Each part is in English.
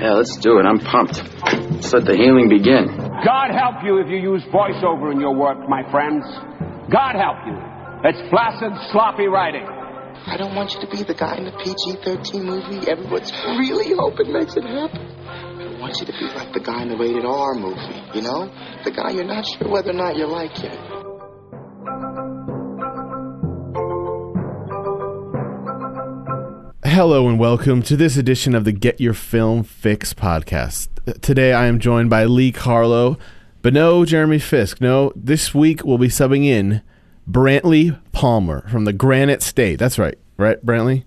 Yeah, let's do it. I'm pumped. Let's let the healing begin. God help you if you use voiceover in your work, my friends. God help you. It's flaccid, sloppy writing. I don't want you to be the guy in the PG 13 movie everyone's really hoping makes it happen. I want you to be like the guy in the rated R movie, you know? The guy you're not sure whether or not you like yet. Hello and welcome to this edition of the Get Your Film Fix podcast. Today I am joined by Lee Carlo, but no Jeremy Fisk. No, this week we'll be subbing in Brantley Palmer from the Granite State. That's right, right, Brantley?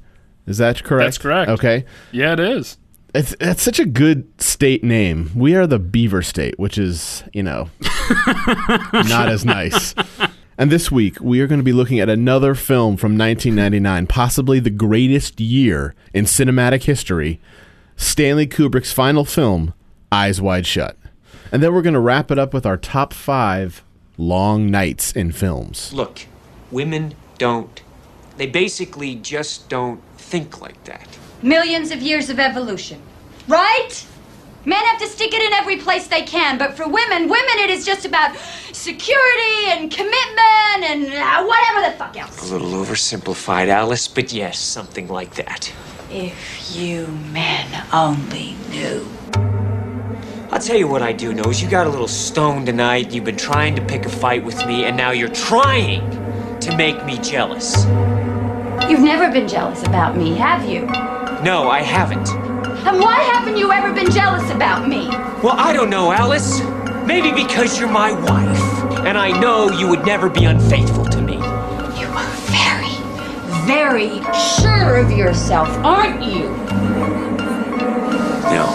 Is that correct? That's correct. Okay. Yeah, it is. It's that's such a good state name. We are the Beaver State, which is, you know, not as nice. And this week, we are going to be looking at another film from 1999, possibly the greatest year in cinematic history Stanley Kubrick's final film, Eyes Wide Shut. And then we're going to wrap it up with our top five long nights in films. Look, women don't. They basically just don't think like that. Millions of years of evolution. Right? Men have to stick it in every place they can, but for women, women it is just about security and commitment and uh, whatever the fuck else. A little oversimplified, Alice, but yes, something like that. If you men only knew. I'll tell you what I do know is you got a little stoned tonight, you've been trying to pick a fight with me, and now you're trying to make me jealous. You've never been jealous about me, have you? No, I haven't. And why haven't you ever been jealous about me? Well, I don't know, Alice. Maybe because you're my wife, and I know you would never be unfaithful to me. You are very, very sure of yourself, aren't you? No.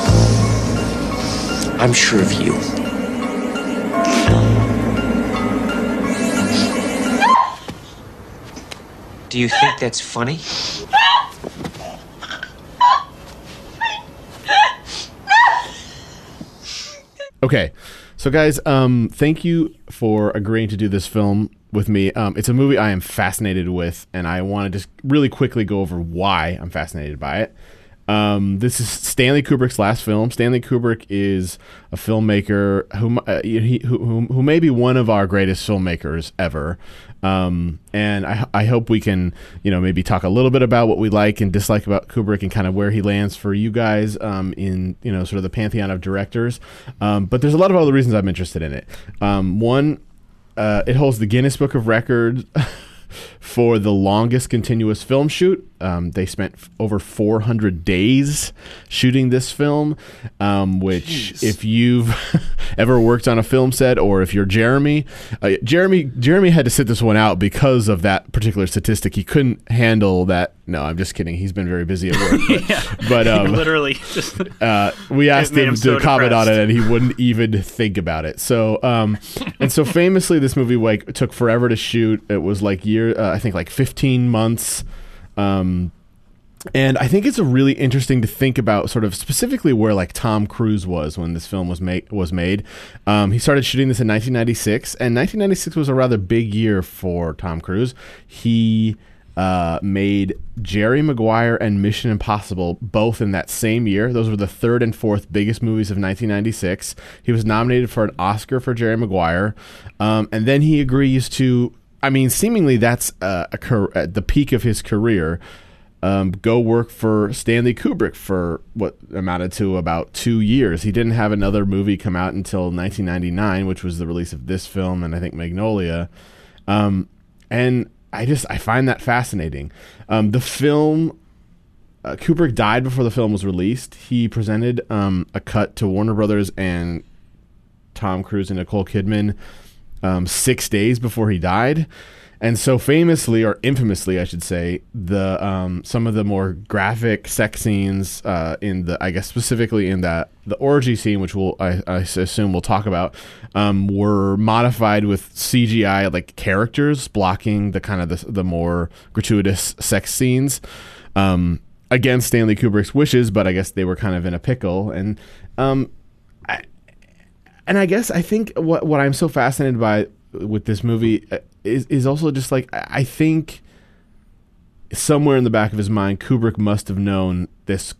I'm sure of you. Do you think that's funny? Okay, so guys, um, thank you for agreeing to do this film with me. Um, it's a movie I am fascinated with, and I want to just really quickly go over why I'm fascinated by it. Um, this is Stanley Kubrick's last film. Stanley Kubrick is a filmmaker who, uh, he, who, who, may be one of our greatest filmmakers ever. Um, and I, I hope we can, you know, maybe talk a little bit about what we like and dislike about Kubrick and kind of where he lands for you guys um, in, you know, sort of the pantheon of directors. Um, but there's a lot of other reasons I'm interested in it. Um, one, uh, it holds the Guinness Book of Records for the longest continuous film shoot. Um, they spent f- over 400 days shooting this film, um, which, Jeez. if you've ever worked on a film set or if you're Jeremy, uh, Jeremy, Jeremy had to sit this one out because of that particular statistic. He couldn't handle that. No, I'm just kidding. He's been very busy at work. But, but um, Literally, just uh, we asked him, him to so comment on it, and he wouldn't even think about it. So, um, and so famously, this movie like took forever to shoot. It was like year, uh, I think like 15 months. Um, and I think it's a really interesting to think about, sort of specifically where like Tom Cruise was when this film was made. Was made. Um, he started shooting this in 1996, and 1996 was a rather big year for Tom Cruise. He uh, made Jerry Maguire and Mission Impossible both in that same year. Those were the third and fourth biggest movies of 1996. He was nominated for an Oscar for Jerry Maguire, um, and then he agrees to. I mean, seemingly that's uh, a at the peak of his career. Um, go work for Stanley Kubrick for what amounted to about two years. He didn't have another movie come out until 1999, which was the release of this film and I think Magnolia. Um, and I just I find that fascinating. Um, the film uh, Kubrick died before the film was released. He presented um, a cut to Warner Brothers and Tom Cruise and Nicole Kidman um, six days before he died. And so famously, or infamously, I should say, the um, some of the more graphic sex scenes uh, in the, I guess specifically in that the orgy scene, which we'll I, I assume we'll talk about, um, were modified with CGI like characters blocking the kind of the, the more gratuitous sex scenes. Um, against Stanley Kubrick's wishes, but I guess they were kind of in a pickle. And um, and I guess I think what what I'm so fascinated by with this movie uh, is is also just like I think somewhere in the back of his mind, Kubrick must have known this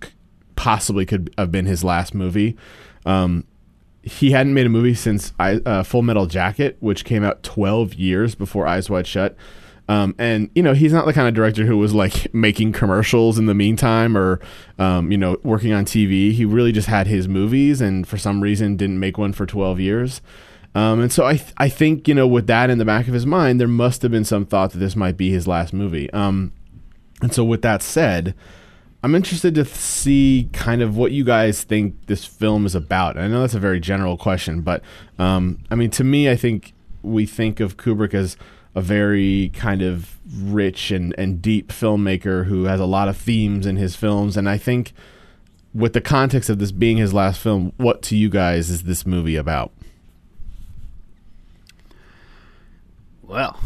possibly could have been his last movie. Um, he hadn't made a movie since I, uh, Full Metal Jacket, which came out 12 years before Eyes Wide Shut. Um, and you know he's not the kind of director who was like making commercials in the meantime or um, you know working on TV. He really just had his movies, and for some reason didn't make one for twelve years. Um, and so I th- I think you know with that in the back of his mind, there must have been some thought that this might be his last movie. Um, and so with that said, I'm interested to see kind of what you guys think this film is about. I know that's a very general question, but um, I mean to me, I think we think of Kubrick as a very kind of rich and, and deep filmmaker who has a lot of themes in his films. And I think, with the context of this being his last film, what to you guys is this movie about? Well,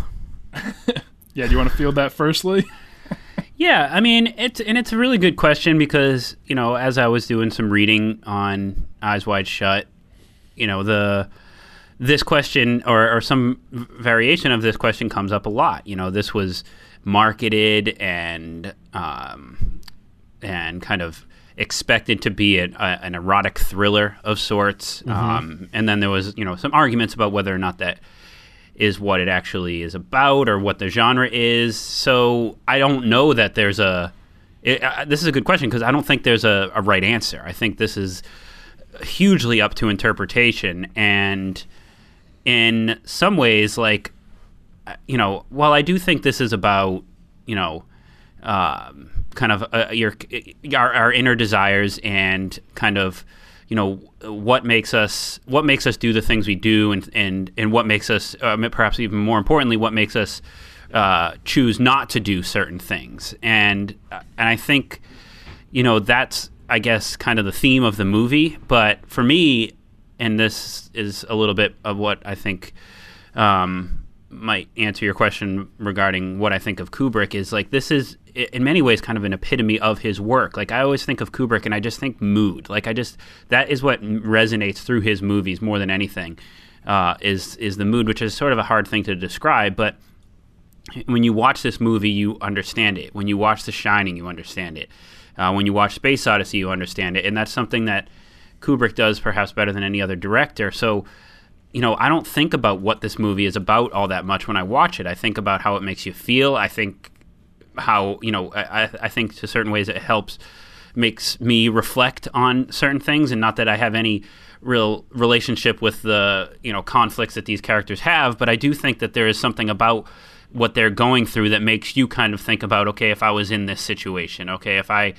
Yeah, do you want to field that firstly? yeah, I mean, it's and it's a really good question because you know, as I was doing some reading on Eyes Wide Shut, you know, the this question or, or some variation of this question comes up a lot. You know, this was marketed and um, and kind of expected to be a, a, an erotic thriller of sorts. Um, and then there was you know some arguments about whether or not that is what it actually is about or what the genre is. So I don't know that there's a. It, uh, this is a good question because I don't think there's a, a right answer. I think this is hugely up to interpretation and in some ways like uh, you know while i do think this is about you know um, kind of uh, your our, our inner desires and kind of you know what makes us what makes us do the things we do and and and what makes us uh, perhaps even more importantly what makes us uh, choose not to do certain things. And uh, and I think you know that's I guess kind of the theme of the movie. But for me and this is a little bit of what I think um, might answer your question regarding what I think of Kubrick is like this is in many ways kind of an epitome of his work. Like I always think of Kubrick and I just think mood. Like I just that is what resonates through his movies more than anything. Uh, is is the mood, which is sort of a hard thing to describe, but when you watch this movie, you understand it. When you watch The Shining, you understand it. Uh, when you watch Space Odyssey, you understand it, and that's something that Kubrick does perhaps better than any other director. So, you know, I don't think about what this movie is about all that much when I watch it. I think about how it makes you feel. I think how you know. I, I- think to certain ways it helps makes me reflect on certain things, and not that I have any real relationship with the you know conflicts that these characters have, but I do think that there is something about what they're going through that makes you kind of think about okay if i was in this situation okay if i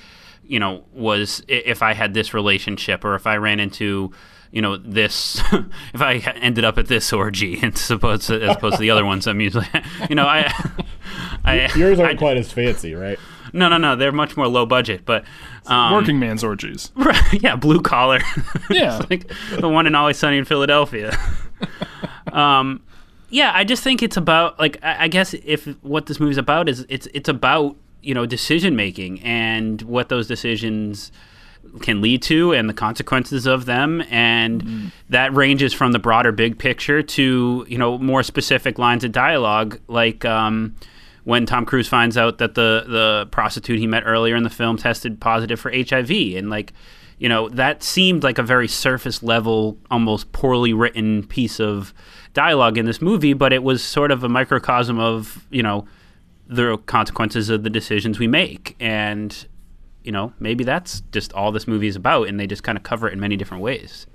you know was if i had this relationship or if i ran into you know this if i ended up at this orgy and suppose as opposed to the other ones i'm usually you know i i Yours aren't quite as fancy, right? no no no they're much more low budget but um, Working man's orgies. Right, yeah, blue collar. Yeah. Like the one in Always Sunny in Philadelphia. um, yeah, I just think it's about like I, I guess if what this movie's about is it's it's about you know decision making and what those decisions can lead to and the consequences of them. And that ranges from the broader big picture to you know more specific lines of dialogue like um, when Tom Cruise finds out that the the prostitute he met earlier in the film tested positive for HIV and like you know that seemed like a very surface level almost poorly written piece of dialogue in this movie but it was sort of a microcosm of you know the consequences of the decisions we make and you know maybe that's just all this movie is about and they just kind of cover it in many different ways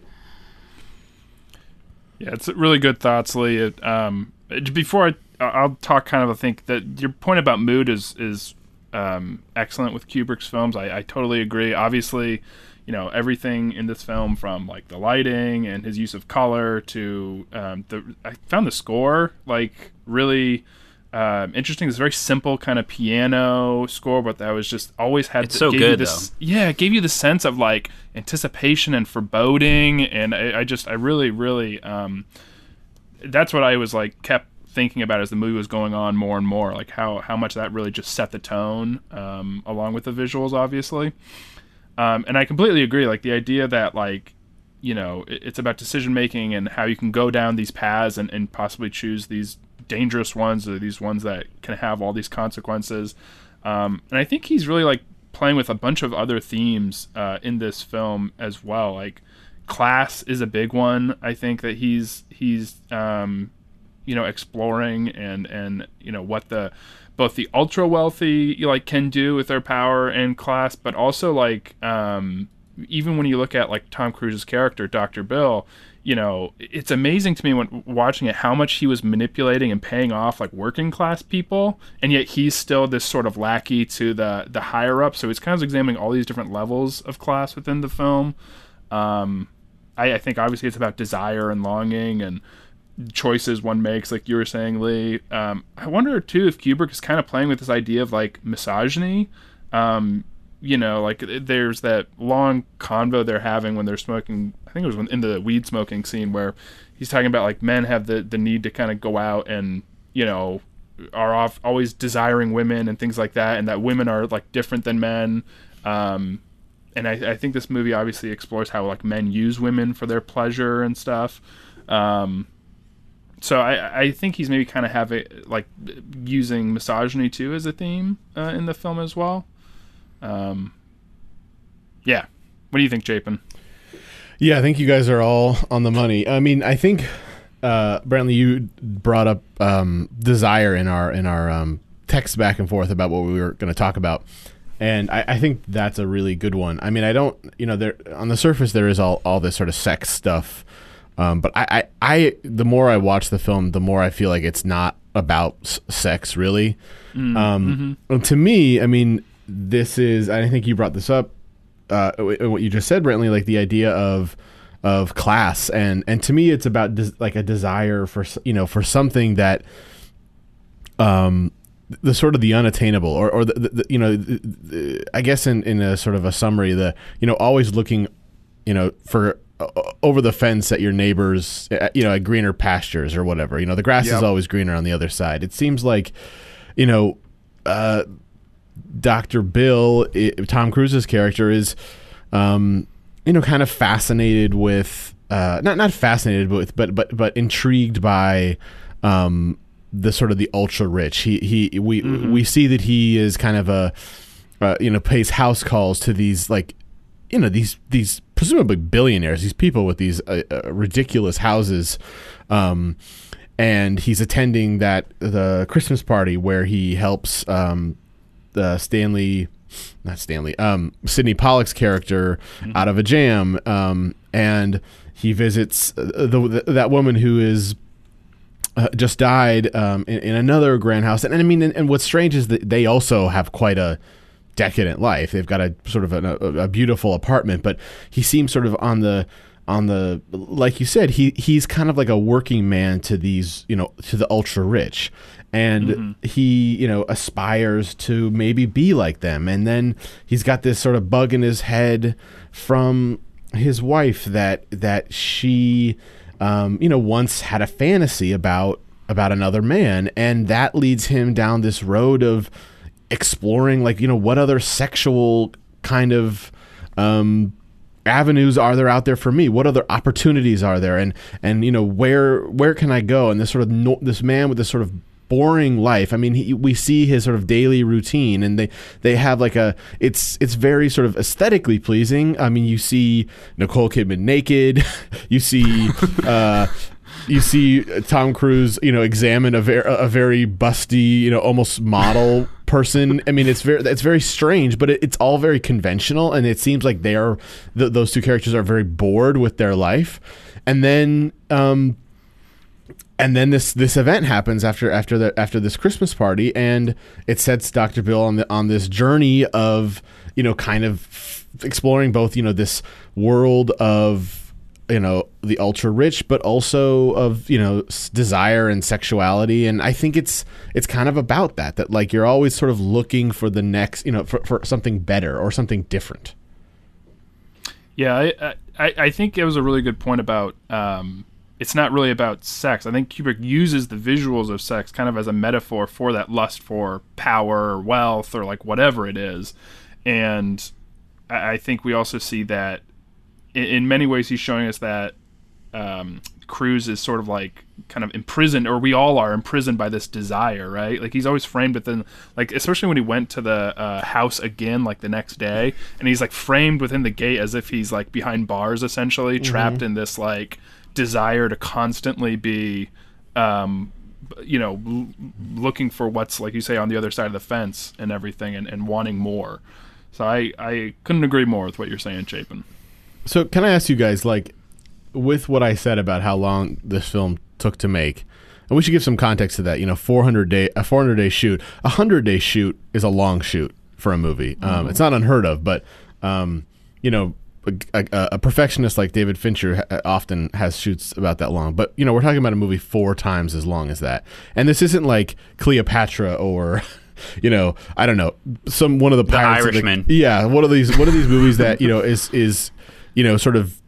Yeah, it's really good thoughts, Lee. It, um, it- before I, I'll talk kind of, I think that your point about mood is is um, excellent with Kubrick's films. I, I totally agree. Obviously, you know everything in this film, from like the lighting and his use of color to um, the. I found the score like really. Um, interesting. It's very simple kind of piano score, but that was just always had. It's to, so good, this, yeah, it gave you the sense of like anticipation and foreboding, and I, I just, I really, really, um, that's what I was like kept thinking about as the movie was going on more and more, like how how much that really just set the tone, um, along with the visuals, obviously. Um, and I completely agree. Like the idea that like you know it's about decision making and how you can go down these paths and, and possibly choose these dangerous ones or these ones that can have all these consequences. Um, and I think he's really like playing with a bunch of other themes uh, in this film as well. Like class is a big one. I think that he's he's um, you know exploring and and you know what the both the ultra wealthy like can do with their power and class, but also like um, even when you look at like Tom Cruise's character, Dr. Bill, you know, it's amazing to me when watching it how much he was manipulating and paying off like working class people, and yet he's still this sort of lackey to the the higher up. So he's kind of examining all these different levels of class within the film. Um, I, I think obviously it's about desire and longing and choices one makes, like you were saying, Lee. Um, I wonder too if Kubrick is kind of playing with this idea of like misogyny. Um, you know, like there's that long convo they're having when they're smoking. I think it was in the weed smoking scene where he's talking about like men have the the need to kind of go out and you know are off, always desiring women and things like that, and that women are like different than men. Um, and I, I, think this movie obviously explores how like men use women for their pleasure and stuff. Um, so I, I think he's maybe kind of having like using misogyny too as a theme uh, in the film as well. Um, yeah, what do you think, Chapin? Yeah, I think you guys are all on the money. I mean, I think uh, Brantley, you brought up um, desire in our in our um, text back and forth about what we were going to talk about, and I, I, think that's a really good one. I mean, I don't, you know, there on the surface there is all all this sort of sex stuff um, but I, I, I, the more I watch the film, the more I feel like it's not about s- sex, really. Mm, um, mm-hmm. To me, I mean, this is. I think you brought this up. Uh, what you just said, Brantley, like the idea of of class, and and to me, it's about des- like a desire for you know for something that, um, the sort of the unattainable, or or the, the, the you know, the, the, I guess in in a sort of a summary, the you know always looking, you know, for over the fence at your neighbors, uh, you know, at greener pastures or whatever. You know, the grass yep. is always greener on the other side. It seems like, you know, uh, Dr. Bill, it, Tom Cruise's character is, um, you know, kind of fascinated with, uh, not not fascinated with, but but but intrigued by, um, the sort of the ultra rich. He he we mm-hmm. we see that he is kind of a, uh, you know, pays house calls to these like you know these these presumably billionaires, these people with these uh, uh, ridiculous houses, um, and he's attending that the Christmas party where he helps um, the Stanley, not Stanley, um, Sydney Pollack's character mm-hmm. out of a jam, um, and he visits uh, the, the, that woman who is. Uh, just died um, in, in, another grand house, and, and I mean, and, and, what's strange is that they also have quite a decadent life. They've got a sort of a, a beautiful apartment, but he seems sort of on the on the like you said he he's kind of like a working man to these you know to the ultra rich and mm-hmm. he you know aspires to maybe be like them and then he's got this sort of bug in his head from his wife that that she um, you know once had a fantasy about about another man and that leads him down this road of exploring like you know what other sexual kind of um, avenues are there out there for me? What other opportunities are there? And and you know where where can I go? And this sort of no, this man with this sort of boring life. I mean, he, we see his sort of daily routine, and they they have like a it's it's very sort of aesthetically pleasing. I mean, you see Nicole Kidman naked, you see. Uh, you see Tom Cruise, you know, examine a very a very busty, you know, almost model person. I mean, it's very it's very strange, but it, it's all very conventional, and it seems like they are th- those two characters are very bored with their life, and then um, and then this this event happens after after the after this Christmas party, and it sets Doctor Bill on the on this journey of you know kind of exploring both you know this world of you know the ultra rich but also of you know desire and sexuality. And i think it's it's kind of about that that like you're always sort of looking for the next you know for, for something better or something different. Yeah I, I i think it was a really good point about um it's not really about sex. I think kubrick uses the visuals of sex kind of as a metaphor for that lust for power or wealth or like whatever it is. And I think we also see that in, many ways he's showing us that um, Cruise is sort of like kind of imprisoned, or we all are imprisoned by this desire, right? Like he's always framed within, like especially when he went to the uh, house again, like the next day, and he's like framed within the gate as if he's like behind bars, essentially trapped in this like desire to constantly be, um, you know, l- looking for what's like you say on the other side of the fence and everything, and, and wanting more. So I I couldn't agree more with what you're saying, Chapin. So can I ask you guys, like, with what I said about how long this film took to make, and we should give some context to that. You know, 400 day a 400 day shoot, a 100 day shoot is a long shoot for a movie. Um, it's not unheard of, but um, you know. A, a, perfectionist like David Fincher uh, often has shoots about that long, but you know we're talking about a movie four times as long as that, and this isn't like Cleopatra or, you know, I don't know, some one of the Pirates of Irishman. yeah, one of these one of these movies that you know is is you know sort of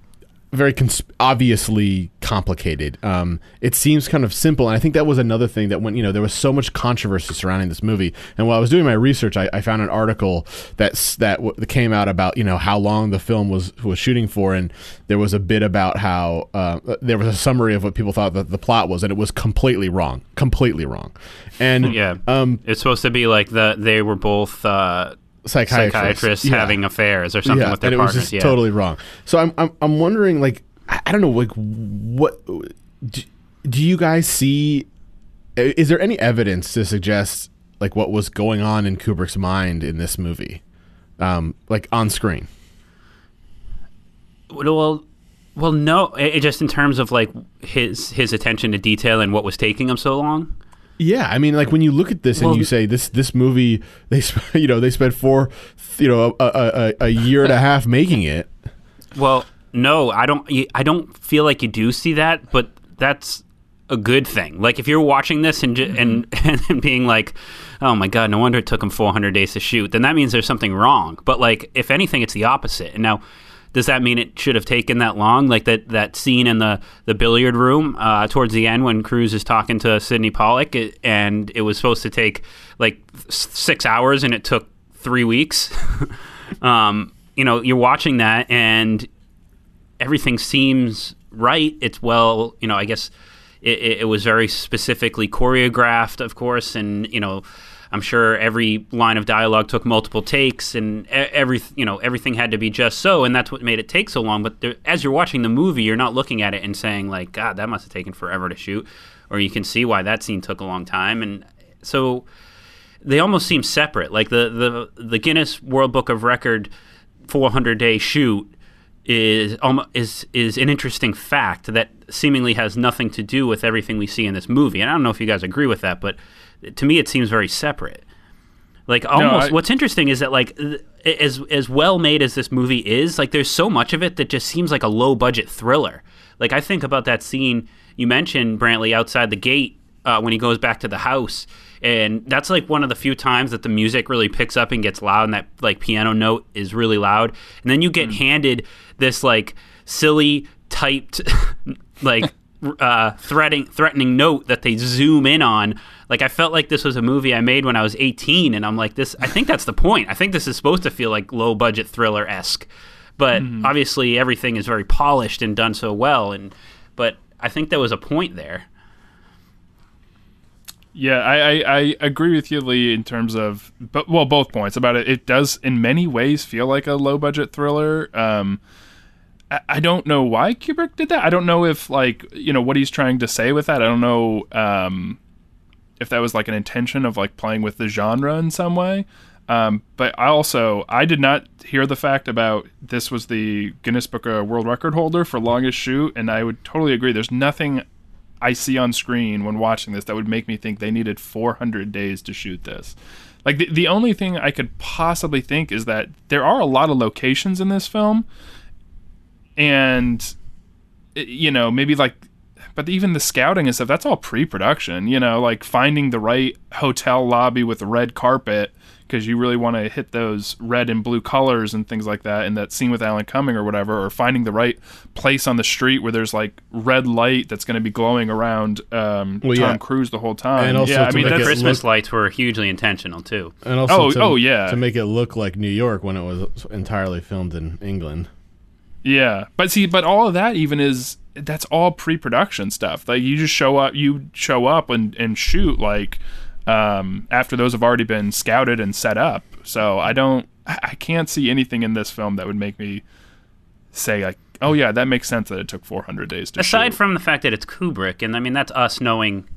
very cons- obviously complicated. Um, it seems kind of simple, and I think that was another thing that when you know there was so much controversy surrounding this movie. And while I was doing my research, I, I found an article that's that w- that came out about you know how long the film was was shooting for, and there was a bit about how uh, there was a summary of what people thought that the plot was, and it was completely wrong, completely wrong. And Yeah. um, It's supposed to be like the they were both uh, psychiatrists, psychiatrists Yeah. having affairs or something with their and it was just yeah. totally wrong. So I'm I'm I'm wondering like I, I don't know like what do, do you guys see? Is there any evidence to suggest like what was going on in Kubrick's mind in this movie, um, like on screen? Well, well, no. It, it just in terms of like his his attention to detail and what was taking him so long. Yeah, I mean, like when you look at this Well, and you say this this movie, they sp- you know they spent four, you know, a, a, a, year and a half making it. Well, no, I don't. I don't feel like you do see that, but that's a good thing. Like if you're watching this and ju- mm-hmm. and and being like, "Oh my god, no wonder it took them 400 days to shoot," then that means there's something wrong. But like, if anything, it's the opposite. And now, does that mean it should have taken that long? Like that that scene in the the billiard room uh, towards the end when Cruise is talking to Sydney Pollack, it, and it was supposed to take like six hours, and it took three weeks. um, you know, you're watching that and everything seems right. It's well, you know, I guess it, it, it was very specifically choreographed, of course, and you know, I'm sure every line of dialogue took multiple takes, and every you know everything had to be just so, and that's what made it take so long. But there, as you're watching the movie, you're not looking at it and saying like, God, that must have taken forever to shoot, or you can see why that scene took a long time, and so they almost seem separate. Like the the the Guinness World Book of Record 400 day shoot is almo- is is an interesting fact that seemingly has nothing to do with everything we see in this movie. And I don't know if you guys agree with that, but to me it seems very separate. Like almost I- what's interesting is that like th- as as well made as this movie is, like there's so much of it that just seems like a low budget thriller. Like I think about that scene you mentioned Brantley outside the gate uh, when he goes back to the house and that's like one of the few times that the music really picks up and gets loud and that like piano note is really loud and then you get handed this like silly typed like uh, threatening threatening note that they zoom in on like i felt like this was a movie i made when i was 18 and i'm like this i think that's the point i think this is supposed to feel like low budget thriller-esque but obviously everything is very polished and done so well and but i think there was a point there Yeah, I, I, I agree with you, Lee, in terms of, but well, both points about it. It does, in many ways, feel like a low budget thriller. Um, I, I don't know why Kubrick did that. I don't know if like you know what he's trying to say with that. I don't know um, if that was like an intention of like playing with the genre in some way. Um, but I also I did not hear the fact about this was the Guinness Book of World Record holder for longest shoot, and I would totally agree. There's nothing I see on screen when watching this that would make me think they needed 400 days to shoot this. Like the the only thing I could possibly think is that there are a lot of locations in this film, and you know maybe like, but even the scouting and stuff that's all pre-production. You know, like finding the right hotel lobby with the red carpet because you really want to hit those red and blue colors and things like that in that scene with Alan Cumming or whatever, or finding the right place on the street where there's like red light that's going to be glowing around um, Well, Tom yeah. Cruise the whole time. And also yeah, I mean the christmas look- lights were hugely intentional too And also, Oh, to, oh, yeah. to make it look like New York when it was entirely filmed in England. Yeah, but see, but all of that even is that's all pre-production stuff. Like you just show up, you show up and and shoot like um, after those have already been scouted and set up. So I don't, I I can't see anything in this film that would make me say like, oh yeah, that makes sense that it took 400 days to Aside shoot. from the fact that it's Kubrick, and I mean that's us knowing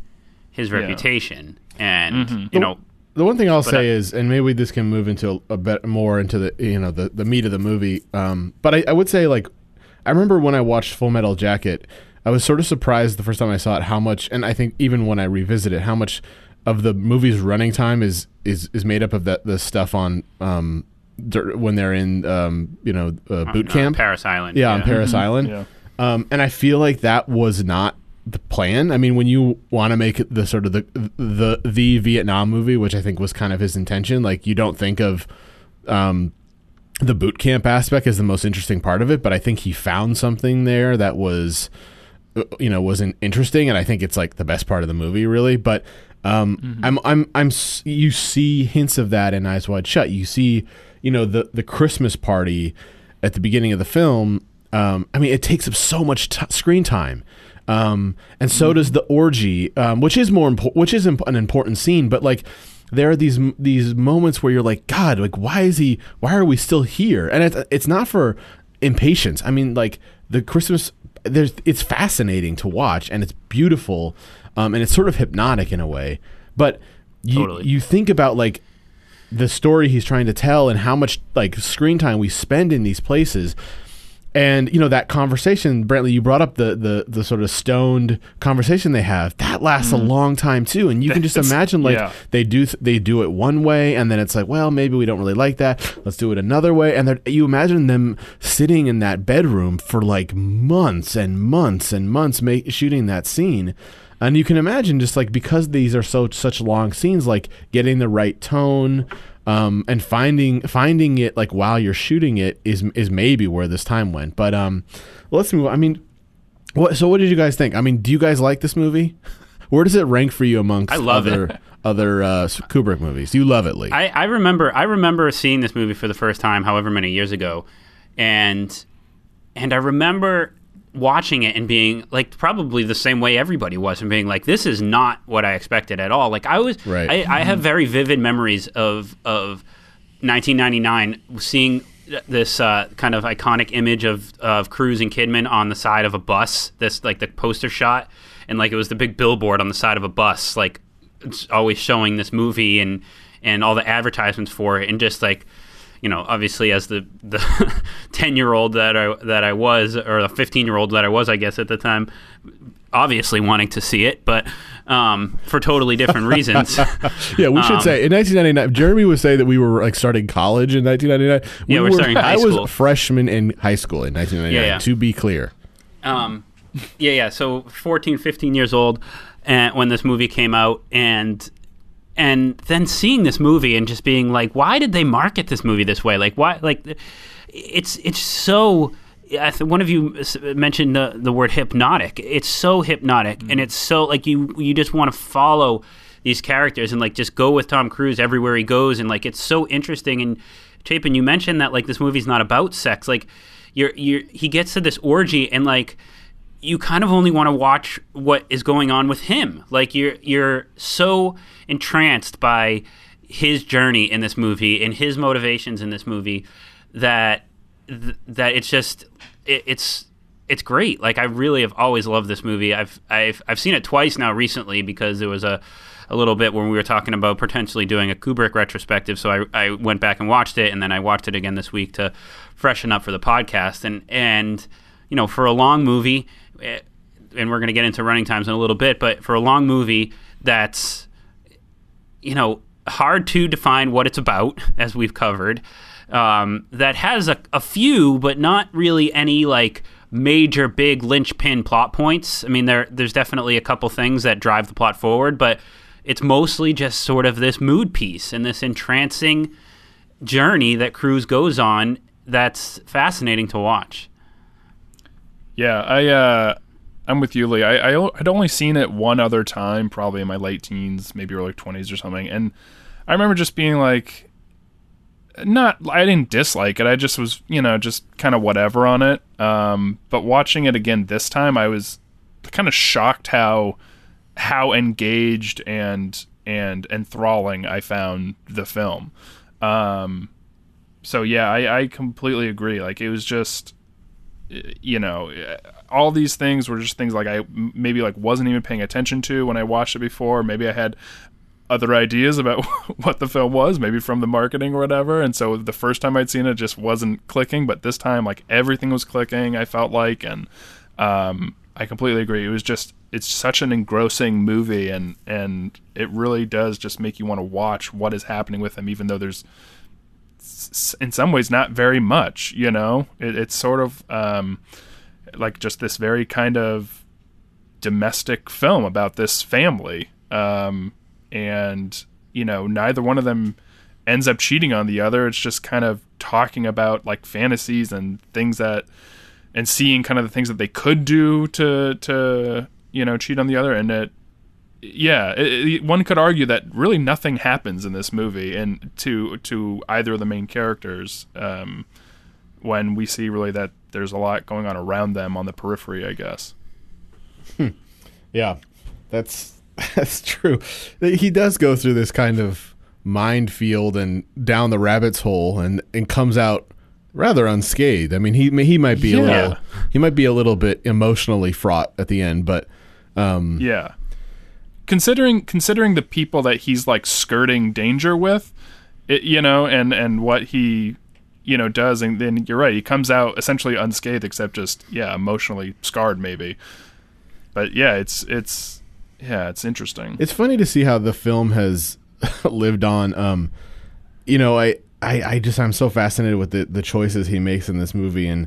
his reputation, and Mm-hmm. you know, The one thing I'll say I- is, and maybe this can move into a bit more into the you know the, the meat of the movie. Um, but I, I would say like I remember when I watched Full Metal Jacket, I was sort of surprised the first time I saw it how much, and I think even when I revisit it, how much of the movie's running time is is is made up of that the stuff on um dur- when they're in um you know uh, boot uh, camp. Parris Island. Yeah, on Parris Island. Yeah. Um, and I feel like that was not the plan. I mean, when you want to make the sort of the the the Vietnam movie, which I think was kind of his intention, like you don't think of um, the boot camp aspect is the most interesting part of it, but I think he found something there that was uh, you know wasn't interesting, and I think it's like the best part of the movie, really. But um, I'm I'm I'm you see hints of that in Eyes Wide Shut. You see, you know, the the Christmas party at the beginning of the film. Um, I mean, it takes up so much t- screen time. Um, and so does the orgy, um, which is more important, which is imp- an important scene. But like, there are these these moments where you're like, God, like, why is he? Why are we still here? And it's it's not for impatience. I mean, like the Christmas, there's it's fascinating to watch and it's beautiful, um, and it's sort of hypnotic in a way. But you Totally. you think about like the story he's trying to tell and how much like screen time we spend in these places and you know that conversation brantley you brought up the the the sort of stoned conversation they have. That lasts a mm-hmm. long time too. And you can just imagine like yeah. they do th- they do it one way and then it's like well maybe we don't really like that. Let's do it another way. And you imagine them sitting in that bedroom for like months and months and months ma- shooting that scene. And you can imagine just like because these are so such long scenes like getting the right tone um, and finding finding it like while you're shooting it is is maybe where this time went. But um let's move on. i mean what so what did you guys think? I mean do you guys like this movie? Where does it rank for you amongst I love it. other other uh, kubrick movies? You love it lee. I, I remember I remember seeing this movie for the first time, however many years ago, and and I remember watching it and being like probably the same way everybody was and being like this is not what I expected at all. Like I was Right. I, I have very vivid memories of of 1999 seeing this uh, kind of iconic image of of Cruise and Kidman on the side of a bus. This like the poster shot and like it was the big billboard on the side of a bus like it's always showing this movie and and all the advertisements for it and just like you know obviously as the the 10 year old that I that I was or the 15 year old that I was I guess at the time obviously wanting to see it but um, for totally different reasons yeah we should um, say in 1999 jeremy would say that we were like starting college in 1999 Yeah, we we're starting high i was school. a freshman in high school in 1999 Yeah, yeah. to be clear um, yeah, yeah. So 14, 15 years old and when this movie came out, and and then seeing this movie and just being like, why did they market this movie this way? Like, why? Like, it's it's so. Th- one of you mentioned the the word hypnotic. It's so hypnotic, and it's so like you you just want to follow these characters and like just go with Tom Cruise everywhere he goes, and like it's so interesting. And Chapin, you mentioned that like this movie's not about sex. Like you're you're he gets to this orgy and like you kind of only want to watch what is going on with him. Like you're you're so entranced by his journey in this movie and his motivations in this movie that th- that it's just it, it's it's great. Like I really have always loved this movie. I've I've I've seen it twice now recently because there was a a little bit when we were talking about potentially doing a Kubrick retrospective. So I, I went back and watched it, and then I watched it again this week to freshen up for the podcast. And and you know, for a long movie, and we're going to get into running times in a little bit, but for a long movie that's you know hard to define what it's about, as we've covered. Um, that has a, a few, but not really any like major big linchpin plot points. I mean, there there's definitely a couple things that drive the plot forward, but it's mostly just sort of this mood piece and this entrancing journey that Cruise goes on. That's fascinating to watch. Yeah, I uh, I'm with you, Lee. I, I I'd only seen it one other time, probably in my late teens, maybe early twenties or something, and I remember just being like, not I didn't dislike it. I just was, you know, just kind of whatever on it. Um, but watching it again this time, I was kind of shocked how how engaged and and enthralling I found the film. Um, so yeah, I, I completely agree. Like it was just, you know, all these things were just things like I maybe like wasn't even paying attention to when I watched it before. Maybe I had other ideas about what the film was, maybe from the marketing or whatever. And so the first time I'd seen it just wasn't clicking, but this time like everything was clicking. I felt like, and um, I completely agree. It was just it's such an engrossing movie, and and it really does just make you want to watch what is happening with him, even though there's in some ways not very much. You know, it, it's sort of um, like just this very kind of domestic film about this family. Um, and you know neither one of them ends up cheating on the other it's just kind of talking about like fantasies and things that and seeing kind of the things that they could do to to you know cheat on the other and it yeah it, it, one could argue that really nothing happens in this movie and to to either of the main characters um, when we see really that there's a lot going on around them on the periphery i guess hmm. yeah that's That's true. He does go through this kind of minefield and down the rabbit's hole, and and comes out rather unscathed. I mean, he he might be yeah. a little he might be a little bit emotionally fraught at the end, but um, yeah. Considering considering the people that he's like skirting danger with, it, you know, and and what he you know does, and then you're right, he comes out essentially unscathed, except just yeah, emotionally scarred maybe. But yeah, it's it's yeah, it's interesting. It's funny to see how the film has lived on. Um, you know, I, I, I just I'm so fascinated with the the choices he makes in this movie, and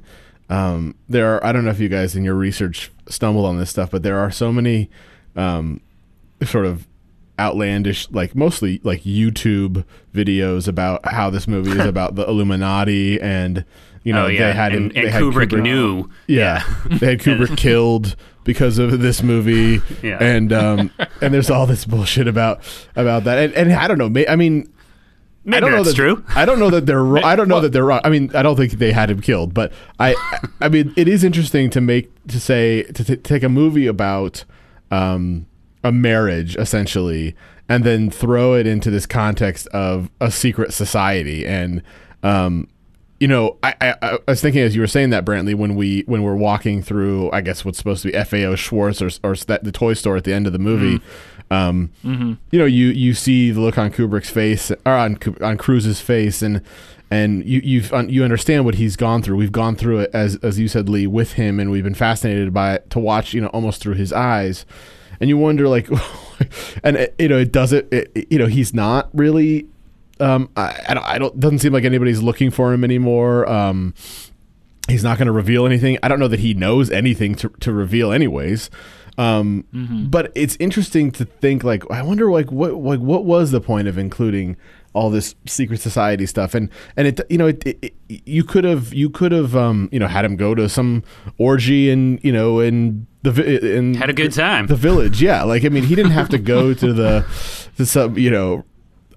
um, there are I don't know if you guys in your research stumbled on this stuff, but there are so many um, sort of outlandish like mostly like YouTube videos about how this movie is about the Illuminati and you know oh, yeah. they had and, they and had Kubrick, Kubrick knew yeah, yeah. they had Kubrick killed because of this movie yeah. and um and there's all this bullshit about about that and, and I don't know I mean Maybe I don't know that's that, true. I don't know that they're. I don't know that they're wrong. I mean, I don't think they had him killed, but I. I mean, it is interesting to make to say to t- take a movie about um, a marriage essentially, and then throw it into this context of a secret society and um, you know, I, I, I, was thinking as you were saying that, Brantley, when we when we're walking through, I guess what's supposed to be FAO Schwarz or, or that, the toy store at the end of the movie, mm. um, mm-hmm. you know, you you see the look on Kubrick's face or on on Cruise's face, and and you you you understand what he's gone through. We've gone through it as as you said, Lee, with him, and we've been fascinated by it to watch, you know, almost through his eyes, and you wonder like, and you know, it does it, it, you know, he's not really um, I, I, don't, I don't. Doesn't seem like anybody's looking for him anymore. Um, he's not going to reveal anything. I don't know that he knows anything to to reveal, anyways. Um, mm-hmm. But it's interesting to think like I wonder like what like what was the point of including all this secret society stuff and and it you know it, it, it you could have you could have um you know had him go to some orgy and you know in the in had a good time the village yeah like I mean he didn't have to go to the the some you know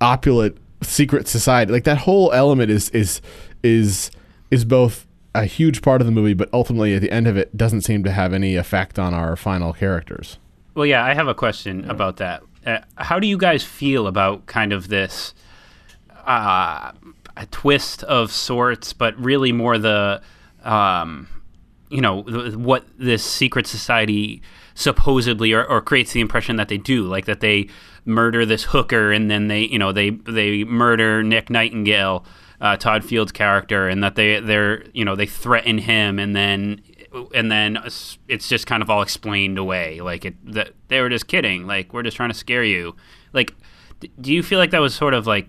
opulent secret society. Like that whole element is is is is both a huge part of the movie, but ultimately at the end of it doesn't seem to have any effect on our final characters. Well, yeah, I have a question yeah. about that. Uh, how do you guys feel about kind of this uh, a twist of sorts, but really more the um, you know what this secret society supposedly or, or creates the impression that they do, like that they murder this hooker and then they you know they they murder Nick Nightingale, uh, Todd Field's character, and that they they're you know they threaten him and then and then it's just kind of all explained away. Like it that they were just kidding. Like we're just trying to scare you. Like do you feel like that was sort of like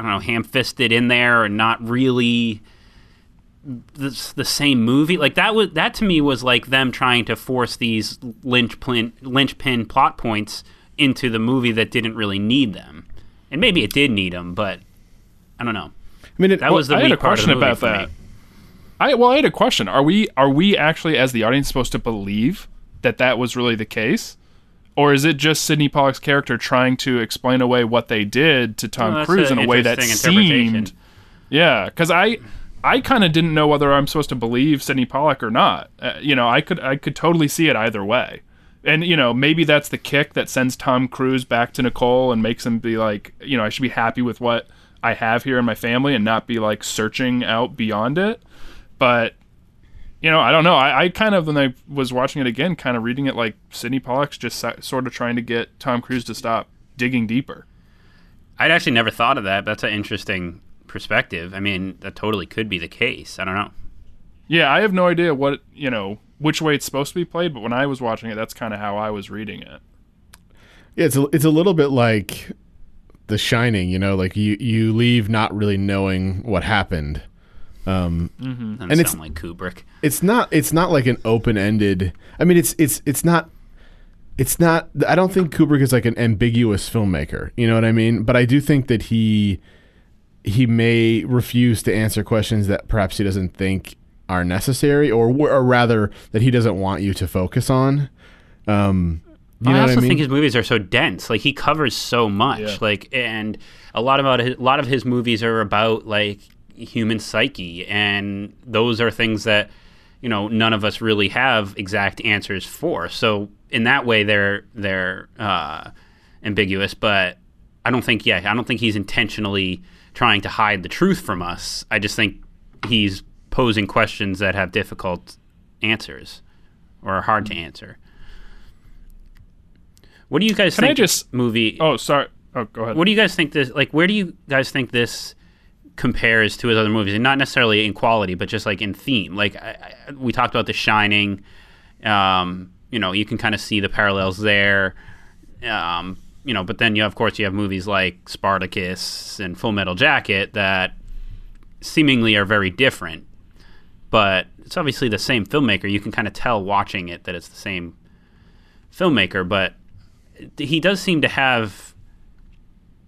I don't know ham-fisted in there and not really the, the same movie like that was that to me was like them trying to force these linchpin linchpin plot points into the movie that didn't really need them, and maybe it did need them, but I don't know. I mean, it, that was the I had a question about that. Me. I well, I had a question. Are we are we actually as the audience supposed to believe that that was really the case? Or is it just Sydney Pollack's character trying to explain away what they did to Tom Cruise in a way that seemed Yeah, because I I kind of didn't know whether I'm supposed to believe Sydney Pollack or not. Uh, you know, I could I could totally see it either way. And you know, maybe that's the kick that sends Tom Cruise back to Nicole and makes him be like, you know, I should be happy with what I have here in my family and not be like searching out beyond it. But you know, I don't know. I, I kind of when I was watching it again, kind of reading it like Sydney Pollack's just sa- sort of trying to get Tom Cruise to stop digging deeper. I'd actually never thought of that. That's an interesting perspective. I mean, that totally could be the case. I don't know. Yeah, I have no idea what you know which way it's supposed to be played, but when I was watching it, that's kind of how I was reading it. Yeah, it's a, it's a little bit like The Shining. You know, like you you leave not really knowing what happened. Um, Doesn't And it's- like Kubrick. it's not it's not like an open ended. I mean, it's it's it's not. It's not. I don't think Kubrick is like an ambiguous filmmaker. You know what I mean? But I do think that he he may refuse to answer questions that perhaps he doesn't think are necessary, or or rather that he doesn't want you to focus on. Um, you know I also I mean? think his movies are so dense. Like he covers so much. Yeah. Like and a lot about his, a lot of his movies are about like human psyche, and those are things that you know none of us really have exact answers for. So in that way, they're they're uh, ambiguous. But I don't think yeah, I don't think he's intentionally trying to hide the truth from us. I just think he's posing questions that have difficult answers or are hard to answer. What do you guys Can I think? just- movie? Oh, sorry. Oh, go ahead. What do you guys think this? Like, where do you guys think this compares to his other movies? And not necessarily in quality, but just like in theme. Like I, I, we talked about The Shining. Um, you know, you can kind of see the parallels there. Um, you know, but then you of course you have movies like Spartacus and Full Metal Jacket that seemingly are very different. But it's obviously the same filmmaker. You can kind of tell watching it that it's the same filmmaker, but he does seem to have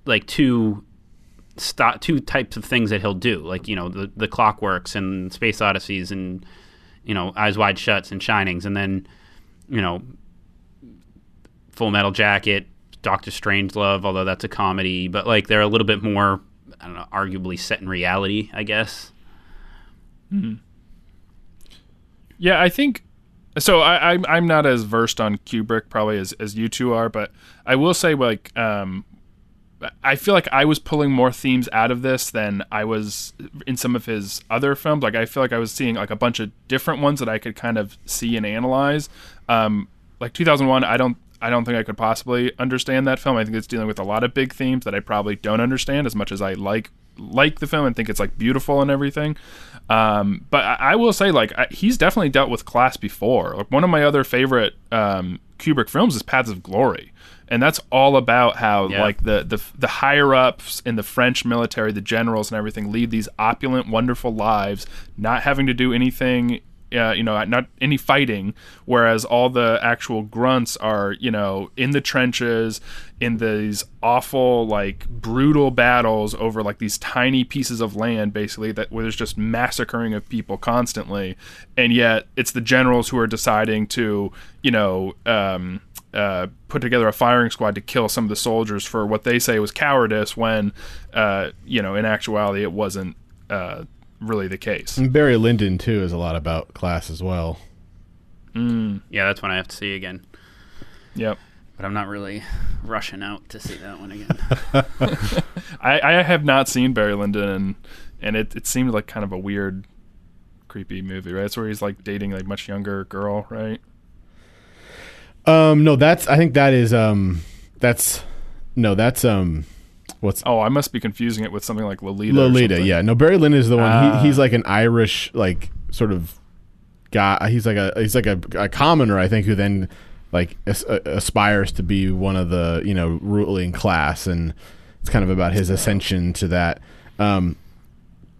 like two sto- two types of things that he'll do, like you know the the Clockworks and Space Odysseys and you know Eyes Wide Shuts and Shinings, and then you know Full Metal Jacket, Doctor Strangelove, although that's a comedy, but like they're a little bit more I don't know, arguably set in reality, I guess. Hmm. Yeah, I think so. I, I'm I'm not as versed on Kubrick probably as, as you two are, but I will say like um, I feel like I was pulling more themes out of this than I was in some of his other films. Like I feel like I was seeing like a bunch of different ones that I could kind of see and analyze. Um, like 2001, I don't I don't think I could possibly understand that film. I think it's dealing with a lot of big themes that I probably don't understand as much as I like like the film and think it's like beautiful and everything. Um, but I, I will say, like, I, he's definitely dealt with class before. Like, one of my other favorite um, Kubrick films is Paths of Glory, and that's all about how Yeah. like the, the the higher ups in the French military, the generals and everything, lead these opulent, wonderful lives, not having to do anything. Uh, you know, not any fighting, whereas all the actual grunts are, you know, in the trenches, in these awful, like brutal battles over like these tiny pieces of land, basically that where there's just massacring of people constantly, and yet it's the generals who are deciding to, you know, um, uh, put together a firing squad to kill some of the soldiers for what they say was cowardice, when, uh, you know, in actuality it wasn't uh, really the case. And Barry Lyndon too is a lot about class as well. Yeah, that's one I have to see again. Yep. But I'm not really rushing out to see that one again. I, I have not seen Barry Lyndon, and and it, it seemed like kind of a weird, creepy movie, right? It's where he's like dating like much younger girl, right? Um, no, that's I think that is um, that's no, that's um, what's Oh, I must be confusing it with something like Lolita. Lolita? Yeah, no, Barry Lyndon is the one. Ah. he, he's like an Irish like sort of guy. He's like a he's like a, a commoner, I think, who then like as, uh, aspires to be one of the you know ruling class, and it's kind of about his ascension to that. Um,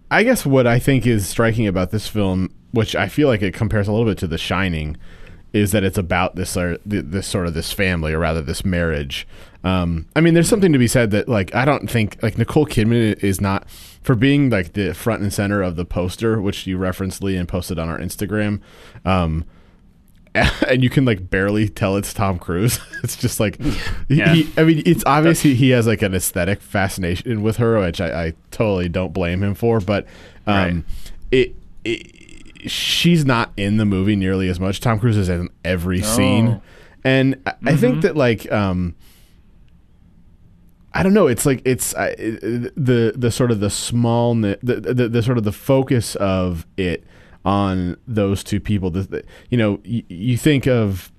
I guess what I think is striking about this film, which I feel like it compares a little bit to The Shining, is that it's about this uh, this sort of this family, or rather this marriage. Um, I mean, there's something to be said that like I don't think like Nicole Kidman is not for being like the front and center of the poster, which you referenced Lee and posted on our Instagram. Um, and you can like barely tell it's Tom Cruise. It's just like, Yeah. he, I mean, it's obvious he, he has like an aesthetic fascination with her, which I, I totally don't blame him for. But um, Right. it, it, she's not in the movie nearly as much. Tom Cruise is in every scene, and I, I think that like, um, I don't know. It's like it's uh, the the sort of the small the, the the sort of the focus of it on those two people. The, the, you know, you, you think of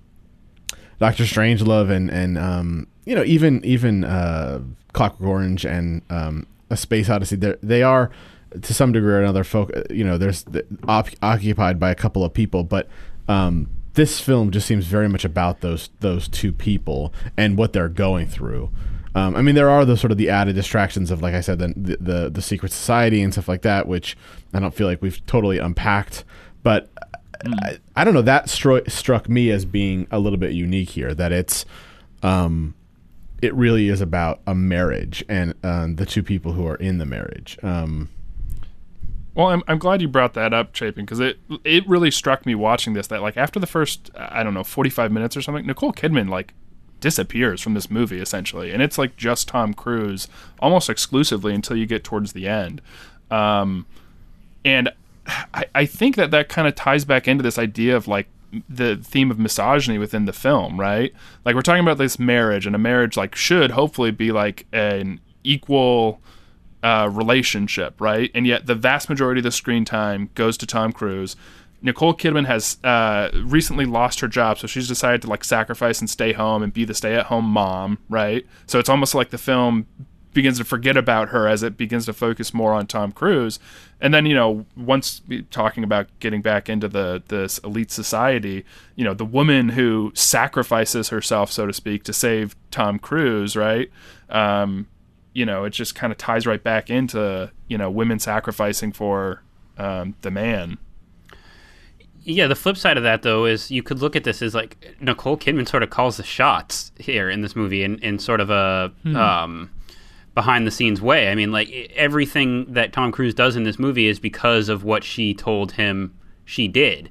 Doctor Strangelove and and um, you know even even uh, Clockwork Orange and um, A Space Odyssey. They are to some degree or another. Folk, you know, there's the, op- occupied by a couple of people, but um, this film just seems very much about those those two people and what they're going through. Um, I mean, there are the sort of the added distractions of, like I said, the, the the secret society and stuff like that, which I don't feel like we've totally unpacked. But I, I don't know. That stro- struck me as being a little bit unique here. That it's, um, it really is about a marriage and um, the two people who are in the marriage. Um, Well, I'm, I'm glad you brought that up, Chapin, because it it really struck me watching this that like after the first I don't know 45 minutes or something, Nicole Kidman like disappears from this movie essentially, and it's like just Tom Cruise almost exclusively until you get towards the end, um, and I, I think that that kind of ties back into this idea of like the theme of misogyny within the film, right? Like we're talking about this marriage, and a marriage like should hopefully be like an equal uh, relationship, right? And yet the vast majority of the screen time goes to Tom Cruise. Nicole Kidman has uh, recently lost her job, so she's decided to like sacrifice and stay home and be the stay-at-home mom, right? So it's almost like the film begins to forget about her as it begins to focus more on Tom Cruise. And then, you know, once talking about getting back into the this elite society, you know, the woman who sacrifices herself, so to speak, to save Tom Cruise, right? Um, you know, it just kind of ties right back into, you know, women sacrificing for um, the man. Yeah, the flip side of that though is you could look at this as like Nicole Kidman sort of calls the shots here in this movie in, in sort of a um, behind the scenes way. I mean, like everything that Tom Cruise does in this movie is because of what she told him she did.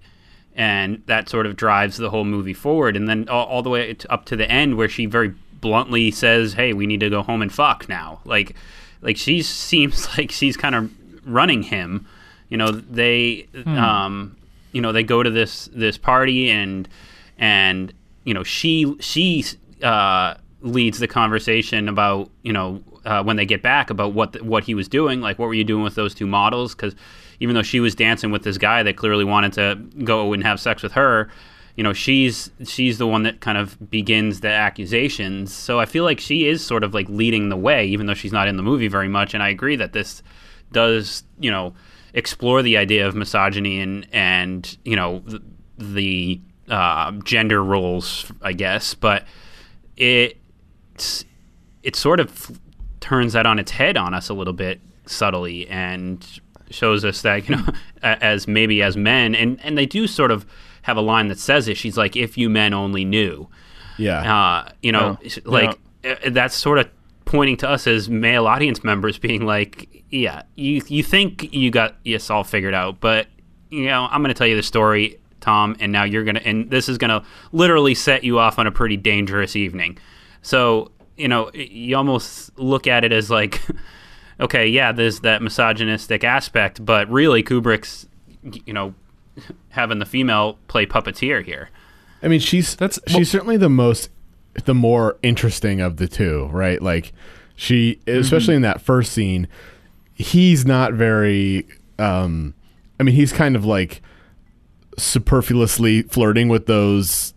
And that sort of drives the whole movie forward. And then all, all the way up to the end where she very bluntly says, Hey, we need to go home and fuck now. Like, like she seems like she's kind of running him. You know, they, um, you know, they go to this this party and and you know she she uh, leads the conversation about you know uh, when they get back about what the, what he was doing, like what were you doing with those two models? Because even though she was dancing with this guy that clearly wanted to go and have sex with her, you know she's she's the one that kind of begins the accusations. So I feel like she is sort of like leading the way, even though she's not in the movie very much. And I agree that this does you know explore the idea of misogyny and and you know the, the uh, gender roles, I guess, but it it sort of turns that on its head on us a little bit subtly and shows us that you know as maybe as men and and they do sort of have a line that says it. She's like if you men only knew. Yeah. uh, you know, like uh, that's sort of pointing to us as male audience members, being like, yeah, you you think you got this all figured out, but you know, I'm going to tell you the story, Tom, and now you're gonna, and this is gonna literally set you off on a pretty dangerous evening. So you know, you almost look at it as like, okay, yeah, there's that misogynistic aspect, but really Kubrick's, you know, having the female play puppeteer here. I mean, she's That's- she's certainly the most, the more interesting of the two, right? Like, she, especially in that first scene, he's not very. um I mean, he's kind of like superfluously flirting with those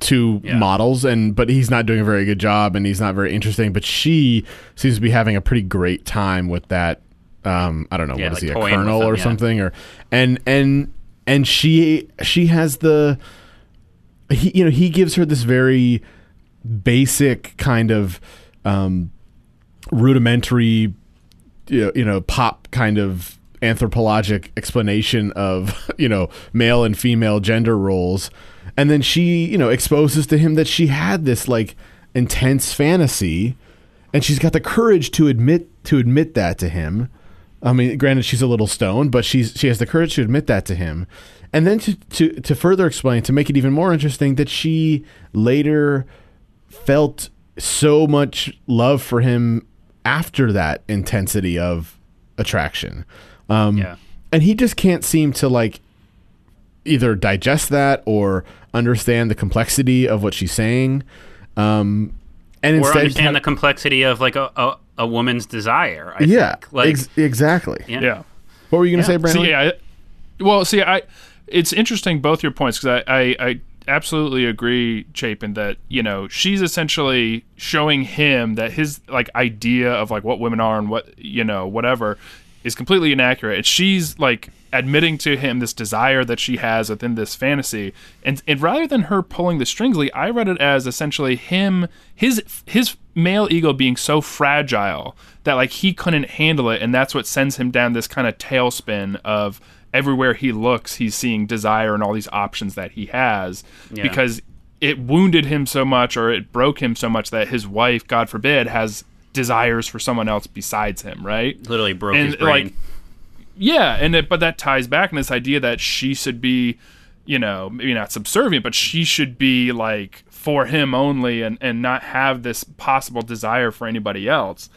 two Yeah. models, and but he's not doing a very good job, and he's not very interesting. But she seems to be having a pretty great time with that. Um, I don't know Yeah, what is like he a colonel them, or yeah. something, or and and and she she has the he you know he gives her this very basic kind of um, rudimentary you know, you know pop kind of anthropologic explanation of you know male and female gender roles. And then she you know exposes to him that she had this like intense fantasy and she's got the courage to admit to admit that to him. I mean, granted, she's a little stoned, but she's she has the courage to admit that to him, and then to to to further explain to make it even more interesting that she later felt so much love for him after that intensity of attraction. Um, Yeah. and he just can't seem to like either digest that or understand the complexity of what she's saying. Um, and or instead, understand kind the complexity of like a, a, a woman's desire. I yeah, think. like ex- exactly. yeah. Yeah. What were you going to Yeah. say, Brandon? See, I, well, see, I, it's interesting both your points because I, I, I absolutely agree, Chapin, that you know she's essentially showing him that his like idea of like what women are and what you know whatever is completely inaccurate. And she's like admitting to him this desire that she has within this fantasy, and and rather than her pulling the strings, Lee, I read it as essentially him his his male ego being so fragile that like he couldn't handle it, and that's what sends him down this kind of tailspin of everywhere he looks, he's seeing desire and all these options that he has Yeah. because it wounded him so much or it broke him so much that his wife, God forbid, has desires for someone else besides him, right? Literally broke And, his brain. like, Yeah, and it, but that ties back in this idea that she should be, you know, maybe not subservient, but she should be like for him only and and not have this possible desire for anybody else.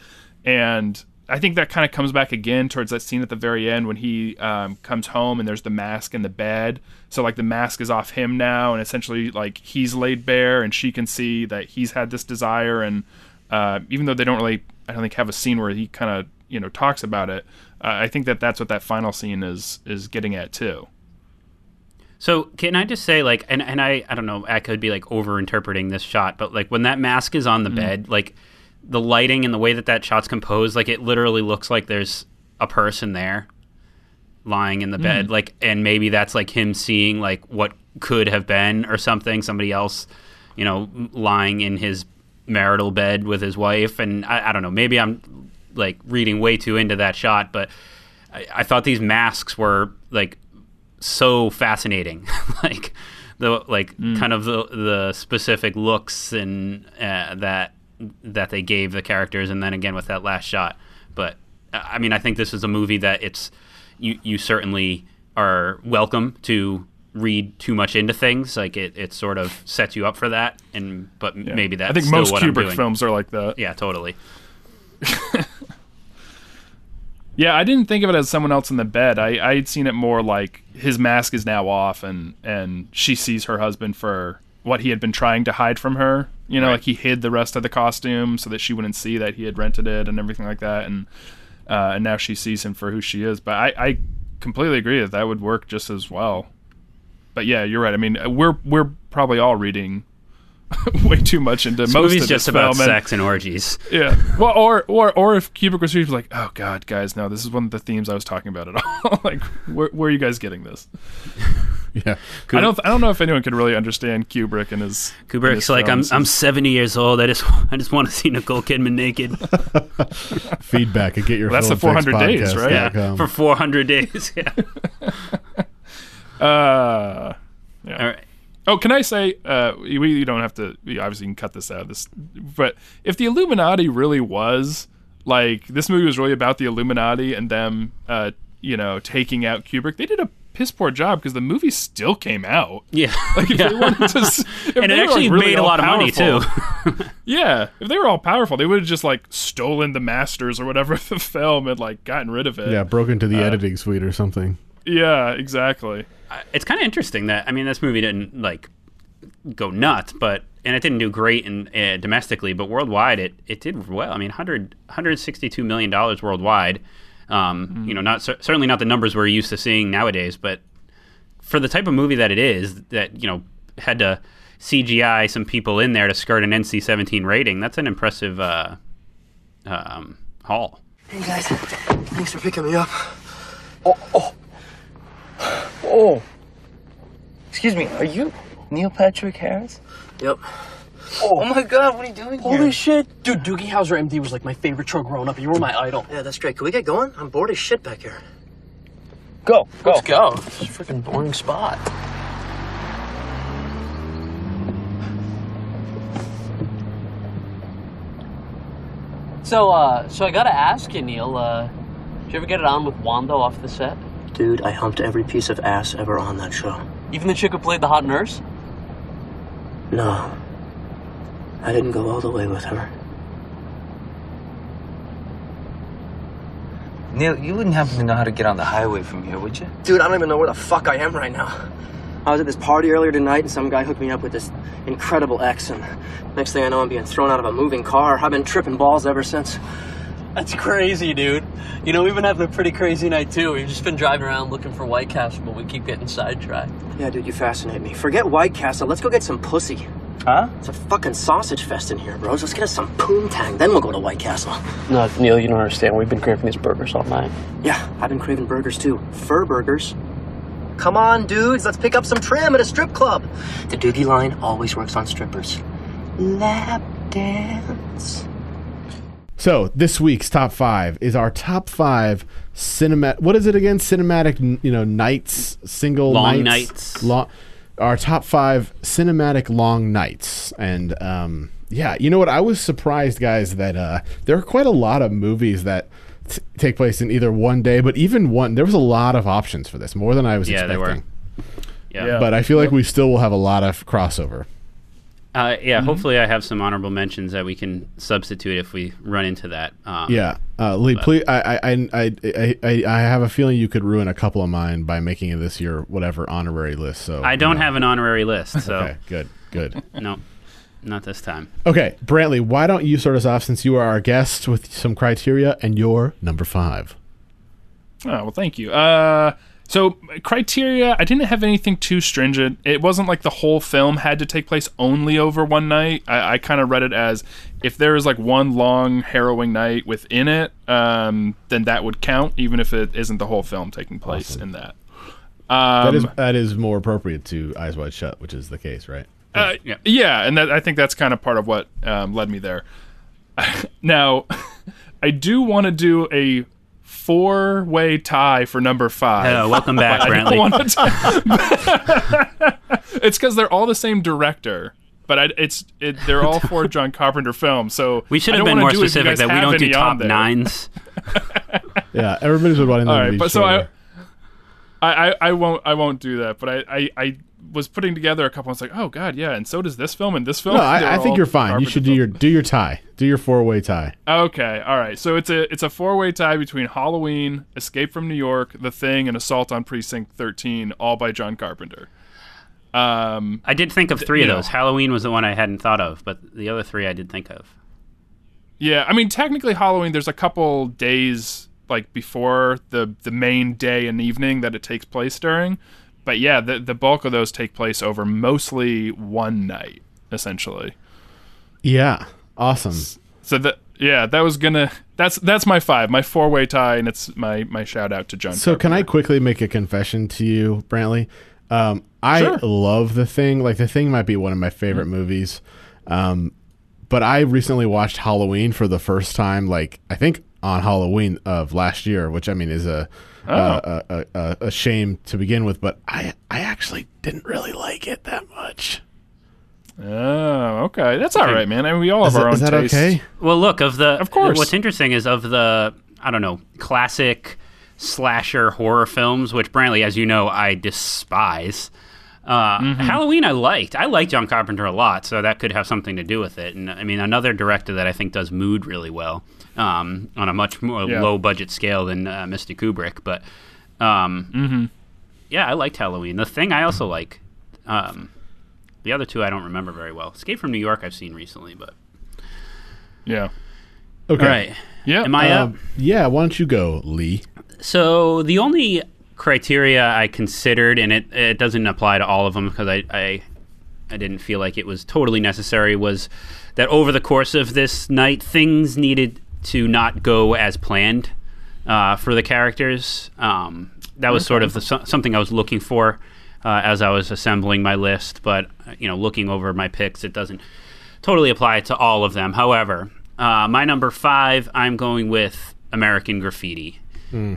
And I think that kind of comes back again towards that scene at the very end when he um, comes home and there's the mask in the bed. So like the mask is off him now, and essentially like he's laid bare, and she can see that he's had this desire. And uh, even though they don't really, I don't think have a scene where he kind of you know talks about it. Uh, I think that that's what that final scene is is getting at too. So can I just say like and, and I I don't know I could be like over interpreting this shot but like when that mask is on the bed like the lighting and the way that that shot's composed like it literally looks like there's a person there lying in the bed like and maybe that's like him seeing like what could have been or something somebody else you know lying in his marital bed with his wife and I, I don't know maybe I'm like reading way too into that shot but I, I thought these masks were like so fascinating like the like kind of the the specific looks and uh, that that they gave the characters and then again with that last shot but i mean i think this is a movie that it's you you certainly are welcome to read too much into things like it, it sort of sets you up for that and but Yeah. maybe that I think most Kubrick films are like that. yeah totally Yeah, I didn't think of it as someone else in the bed. I I'd seen it more like his mask is now off, and and she sees her husband for what he had been trying to hide from her. You know, Right. like he hid the rest of the costume so that she wouldn't see that he had rented it and everything like that. And uh, and now she sees him for who she is. But I I completely agree that that would work just as well. But yeah, you're right. I mean, we're we're probably all reading way too much into this most movie's of just about film, sex and orgies yeah. Well, or or or if Kubrick was like, "Oh God, guys, no, this is one of the themes I was talking about at all. like, where, where are you guys getting this? yeah. I don't I don't know if anyone could really understand Kubrick and his and Kubrick's his like, I'm. I'm 70 years old. I just I just want to see Nicole Kidman naked. Feedback and get your Well, that's the 400 days, right? yeah, com. for 400 days. Yeah. Uh, yeah. All right. Oh, can I say uh, we, we don't have to. We obviously you can cut this out. This, but if the Illuminati really was like this movie was really about the Illuminati and them, uh, you know, taking out Kubrick, they did a piss poor job because the movie still came out. Yeah. Like if yeah. they wanted to, if and it they were, actually like, really made a lot of money too. Yeah, if they were all powerful, they would have just like stolen the masters or whatever the film and like gotten rid of it. yeah, broke into Uh, the editing suite or something. yeah, exactly. it's kind of interesting that I mean this movie didn't like go nuts, but and it didn't do great in uh, domestically, but worldwide it it did well. I mean 100 162 million dollars worldwide. Um, You know, not certainly not the numbers we're used to seeing nowadays, but for the type of movie that it is, that you know had to CGI some people in there to skirt an NC-17 rating. That's an impressive uh, um, haul. Hey guys, thanks for picking me up. Oh, oh, oh. Excuse me, are you Neil Patrick Harris? Yep. Oh, my God, what are you doing here? Holy shit! Dude, Doogie Howser MD was like my favorite show growing up. You were my idol. Yeah, that's great. Can we get going? I'm bored as shit back here. Go, go. Let's go. It's a freaking boring spot. So, uh, so I gotta ask you, Neil, uh, Did you ever get it on with Wanda off the set? Dude, I humped every piece of ass ever on that show. Even the chick who played the hot nurse? No. I didn't go all the way with her. Neil, you wouldn't happen to know how to get on the highway from here, would you? Dude, I don't even know where the fuck I am right now. I was at this party earlier tonight and some guy hooked me up with this incredible X and next thing I know I'm being thrown out of a moving car. I've been tripping balls ever since. That's crazy, dude. You know, we've been having a pretty crazy night too. We've just been driving around looking for White Castle, but we keep getting sidetracked. Yeah, dude, you fascinate me. Forget White Castle. Let's go get some pussy. Huh? It's a fucking sausage fest in here, bros. Let's get us some poontang, then we'll go to White Castle. No, Neil, you don't understand. We've been craving these burgers all night. Yeah, I've been craving burgers too. Fur burgers. Come on, dudes, let's pick up some trim at a strip club. The Doogie line always works on strippers. Lap dance. So this week's top five is our top five cinematic. What is it again? Cinematic, you know, nights, single Long nights, nights. Long, our top five cinematic long nights, and um, yeah, you know what? I was surprised, guys, that uh, there are quite a lot of movies that t- take place in either one day, but even one. There was a lot of options for this, more than I was Yeah, there expecting. were. Yeah. But I feel like we still will have a lot of crossover. Uh, yeah, Mm-hmm. hopefully I have some honorable mentions that we can substitute if we run into that. Um, Yeah, uh, Lee, please. I, I, I, I, I, I have a feeling you could ruin a couple of mine by making this your whatever honorary list. So I don't you know. have an honorary list, so Okay, good, good. no, not this time. Okay, Brantley, why don't you start us off since you are our guest with some criteria and your number five? Oh well, thank you. Uh, so criteria, I didn't have anything too stringent. It wasn't like the whole film had to take place only over one night. I, I kind of read it as if there is like one long harrowing night within it, um, then that would count, even if it isn't the whole film taking place in that. Um, that is that is more appropriate to Eyes Wide Shut, which is the case, right? Uh, yeah. and that, I think that's kind of part of what um, led me there. now, I do want to do a four-way tie for number five. Hello, welcome back, But I don't Brantley. t- it's because they're all the same director, but I, it's it, they're all four John Carpenter films. So We should have don't been more do it if you specific that we don't do top nines. Yeah, everybody's wanting them All to but so I, shorter. I, I, I won't, I won't do that. But I, I, I was putting together a couple. I was like, oh god, yeah, and so does this film and this film. no, I, I think you're fine. You should do your do your tie, do your four way tie. Okay, all right. So it's a it's a four way tie between Halloween, Escape from New York, The Thing, and Assault on Precinct 13, all by John Carpenter. Um, I did think of three you of know. those. Halloween was the one I hadn't thought of, but the other three I did think of. yeah, I mean, technically Halloween. There's a couple days like before the the main day and evening that it takes place during, but yeah, the the bulk of those take place over mostly one night, essentially. Yeah, awesome. So that yeah, that was gonna that's that's my five, my four way tie, and it's my my shout out to John. So can I quickly make a confession to you, Brantley? Um, I Sure. love the thing. Like the thing might be one of my favorite movies. Um, but I recently watched Halloween for the first time. Like I think on Halloween of last year, which I mean is a uh, a, a, a shame to begin with. But I I actually didn't really like it that much. Oh, okay. That's all right, man. I mean, we all have Is that- our own is that taste. okay? Well, look of the. Of course. What's interesting is of the I don't know classic slasher horror films, which Brantley, as you know, I despise. Uh, Mm-hmm. Halloween, I liked. I liked John Carpenter a lot, so that could have something to do with it. And I mean, another director that I think does mood really well um, on a much more Yeah. low budget scale than uh, Mr. Kubrick. But um, Mm-hmm. yeah, I liked Halloween. The thing I also like. Um, the other two I don't remember very well. Escape from New York I've seen recently, but Yeah. Okay. all right. Yeah. Am I up? Um, yeah. Why don't you go, Lee? So the only criteria I considered, and it, it doesn't apply to all of them because I, I I didn't feel like it was totally necessary, was that over the course of this night, things needed to not go as planned uh, for the characters. Um, that was sort of the, something I was looking for uh, as I was assembling my list, but uh, you know, looking over my picks, it doesn't totally apply to all of them. However, uh, my number five, I'm going with American Graffiti.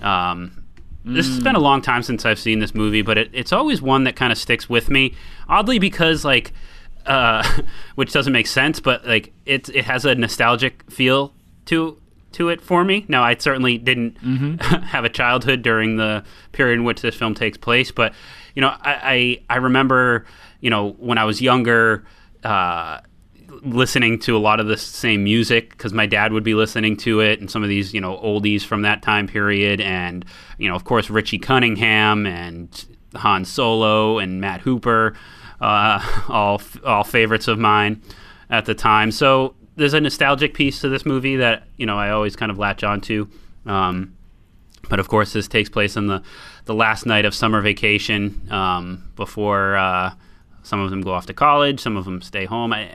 Um, This has been a long time since I've seen this movie, but it, it's always one that kind of sticks with me. Oddly, because like, uh, which doesn't make sense, but like it it has a nostalgic feel to to it for me. Now, I certainly didn't Mm-hmm. have a childhood during the period in which this film takes place, but you know, I I, I remember you know when I was younger. Uh, listening to a lot of the same music because my dad would be listening to it and some of these you know oldies from that time period and you know of course richie cunningham and han solo and matt hooper uh, all all favorites of mine at the time so there's a nostalgic piece to this movie that you know i always kind of latch onto um, but of course this takes place on the the last night of summer vacation um, before uh, some of them go off to college some of them stay home I,